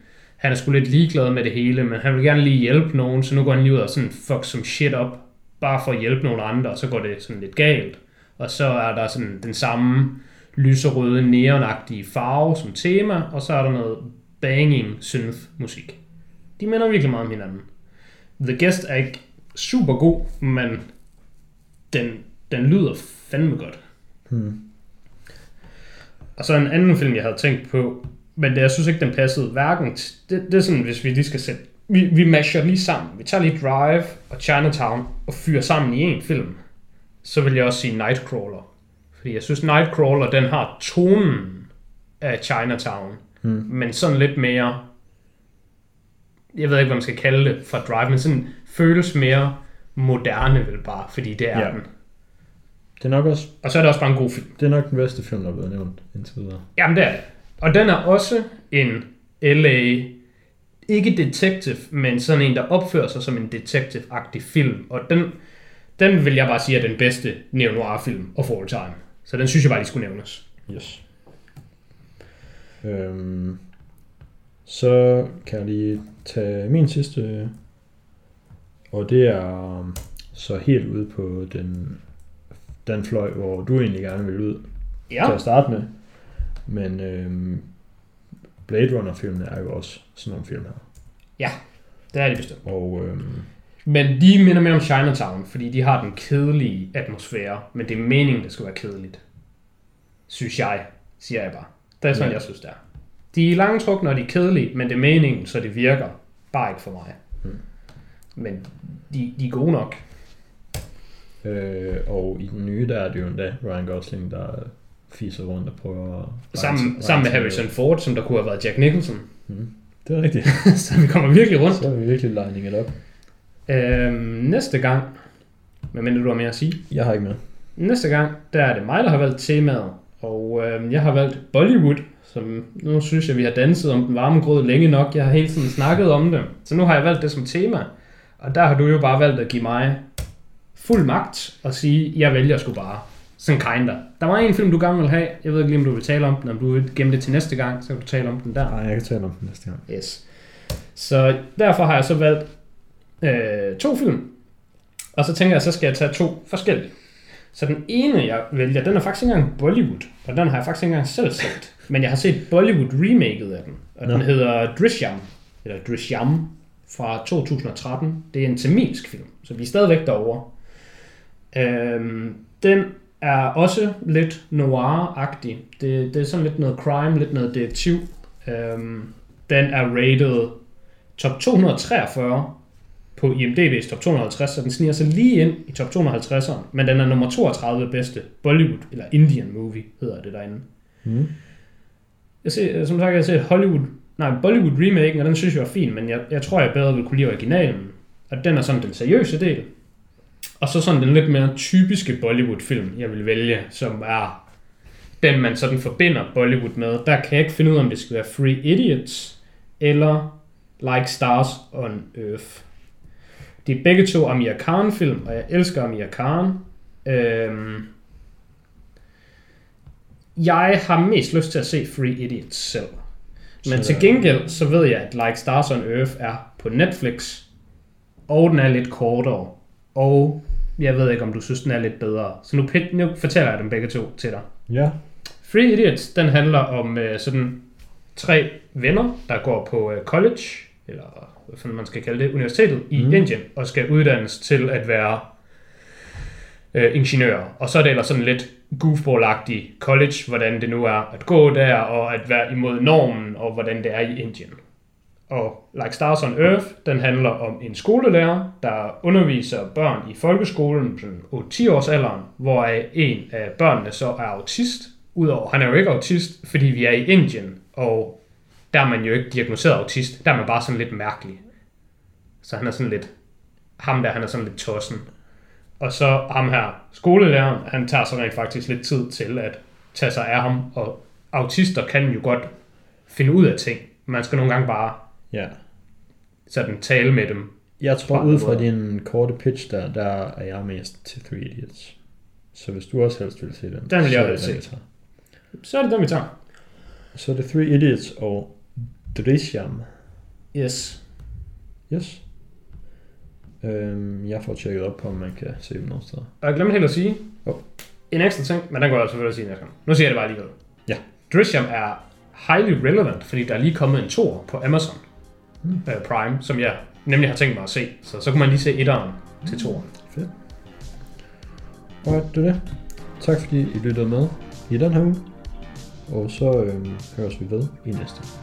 Han er sgu lidt ligeglad med det hele, men han vil gerne lige hjælpe nogen, så nu går han lige ud og sådan fuck some shit op, bare for at hjælpe nogle andre, og så går det sådan lidt galt. Og så er der sådan den samme lyserøde, neonagtige farve som tema, og så er der noget banging synth musik. De minder virkelig meget om hinanden. The Guest er ikke super god, men den, den lyder fandme godt. Hmm. Og så en anden film, jeg havde tænkt på, men det, jeg synes ikke, den passede hverken det, det er sådan, hvis vi lige skal sætte, vi, vi masher lige sammen. Vi tager lige Drive og Chinatown og fyrer sammen i en film. Så vil jeg også sige Nightcrawler. Fordi jeg synes, Nightcrawler, den har tonen af Chinatown. Hmm. Men sådan lidt mere, jeg ved ikke, hvad man skal kalde det fra Drive, men sådan føles mere moderne vel bare, fordi det er ja. den. Det er nok også Og så er det også bare en god film. det er nok den bedste film, der er blevet nævnt indtil videre. Jamen det er det. Og den er også en LA, ikke detective, men sådan en, der opfører sig som en detective-agtig film. Og den, den vil jeg bare sige er den bedste neo-noir-film of all time. Så den synes jeg bare, de skulle nævnes. Yes. Øhm, så kan jeg lige tage min sidste, og det er um, så helt ude på den, den fløj, hvor du egentlig gerne vil ud Ja, til at starte med. Men øhm, Blade Runner-filmene er jo også sådan nogle film her. det er det bestemt. Og øhm, Men de minder mere om Chinatown, fordi de har den kedelige atmosfære, men det er meningen, det skal være kedeligt. Synes jeg, siger jeg bare. Det er sådan, Ja. jeg synes, det er. De er langtrukne, og de er kedelige, men det er meningen, så det virker. Bare ikke for mig. Hmm. Men de, de er gode nok. øh, og i den nye, der er det jo endda Ryan Gosling, der fiser rundt og prøver at... Sammen, sammen med Harrison Ford, som der kunne have været Jack Nicholson. Mm, det er rigtigt. så vi kommer virkelig rundt. Så er vi virkelig lining it up. Øhm, næste gang, hvad mindre du har mere at sige? Jeg har ikke med. Næste gang, der er det mig, der har valgt temaet. Og øh, jeg har valgt Bollywood, som nu synes jeg, vi har danset om den varme grød længe nok. Jeg har hele tiden snakket om det. Så nu har jeg valgt det som tema. Og der har du jo bare valgt at give mig fuld magt og sige, jeg vælger sgu bare. Sådan kinda. Der var en film, du gerne vil have. Jeg ved ikke lige, om du vil tale om den, om du vil gemme det til næste gang, så kan du tale om den der. Nej, jeg kan tale om den næste gang. Yes. Så derfor har jeg så valgt øh, to film. Og så tænker jeg, så skal jeg tage to forskellige. Så den ene, jeg vælger, den er faktisk ikke engang Bollywood. Og den har jeg faktisk ikke engang selv set. Men jeg har set Bollywood-remaket af den. Og Nå. den hedder Drishyam. Eller Drishyam fra 2013. Det er en tamilsk film. Så vi er stadigvæk derovre. Øhm, den er også lidt noir-agtig. Det, det er sådan lidt noget crime, lidt noget detektiv. Øhm, den er rated top 243 på IMDb's top 250, så den sniger sig lige ind i top 250'eren, men den er nummer 32 bedste Bollywood, eller Indian movie, hedder det derinde. Mm. Jeg ser, som sagt, jeg set Hollywood, nej, Bollywood remaken, og den synes jeg var fin, men jeg, jeg tror, jeg bedre vil kunne lide originalen. Og den er sådan den seriøse del. Og så sådan den lidt mere typiske Bollywood-film, jeg vil vælge, som er den, man sådan forbinder Bollywood med. Der kan jeg ikke finde ud af, om det skal være Free Idiots, eller Like Stars on Earth. De er begge to Amir Khan-film, og jeg elsker Amir Khan. Øhm, jeg har mest lyst til at se Free Idiots selv. Men Så- til gengæld, så ved jeg, at Like Stars on Earth er på Netflix, og den er lidt kortere, og jeg ved ikke, om du synes, den er lidt bedre. Så nu, nu fortæller jeg dem begge to til dig. Ja. Free Idiots, den handler om øh, sådan tre venner, der går på øh, college, eller hvad fanden man skal kalde det, universitetet i mm. Indien, og skal uddannes til at være øh, ingeniører. Og så er det ellers sådan lidt goofball-agtigt college, hvordan det nu er at gå der, og at være imod normen, og hvordan det er i Indien. Og Like Stars on Earth, den handler om en skolelærer, der underviser børn i folkeskolen, på 10 års alderen, hvor en af børnene så er autist. Udover, han er jo ikke autist, fordi vi er i Indien, og der er man jo ikke diagnoseret autist, der er man bare sådan lidt mærkelig. Så han er sådan lidt, ham der, han er sådan lidt tossen. Og så ham her, skolelæreren, han tager så rent faktisk lidt tid til at tage sig af ham, og autister kan jo godt finde ud af ting. Man skal nogle gange bare Ja. sådan tale med dem. Jeg tror, ud fra din korte pitch der, der er jeg mest til Three Idiots. Så hvis du også helst vil se den, Den vil så jeg er også den, se. tager. Så er det dem, vi tager. Så er det Three Idiots og Drishyam. Yes. Yes. Øhm, jeg får tjekket op på, om man kan se dem nogle steder. Og jeg glemte helt at sige, Jo. en ekstra ting, men den går jeg selvfølgelig sige næste gang. Nu siger jeg det bare alligevel. Ja. Drishyam er highly relevant, fordi der er lige kommet en tor på Amazon. Mm. uh, Prime, som jeg nemlig har tænkt mig at se. Så så kunne man lige se etteren til toren. Fedt. Alright, det er det. Tak fordi I lyttede med i den her uge. Og så øhm, høres vi ved i næste.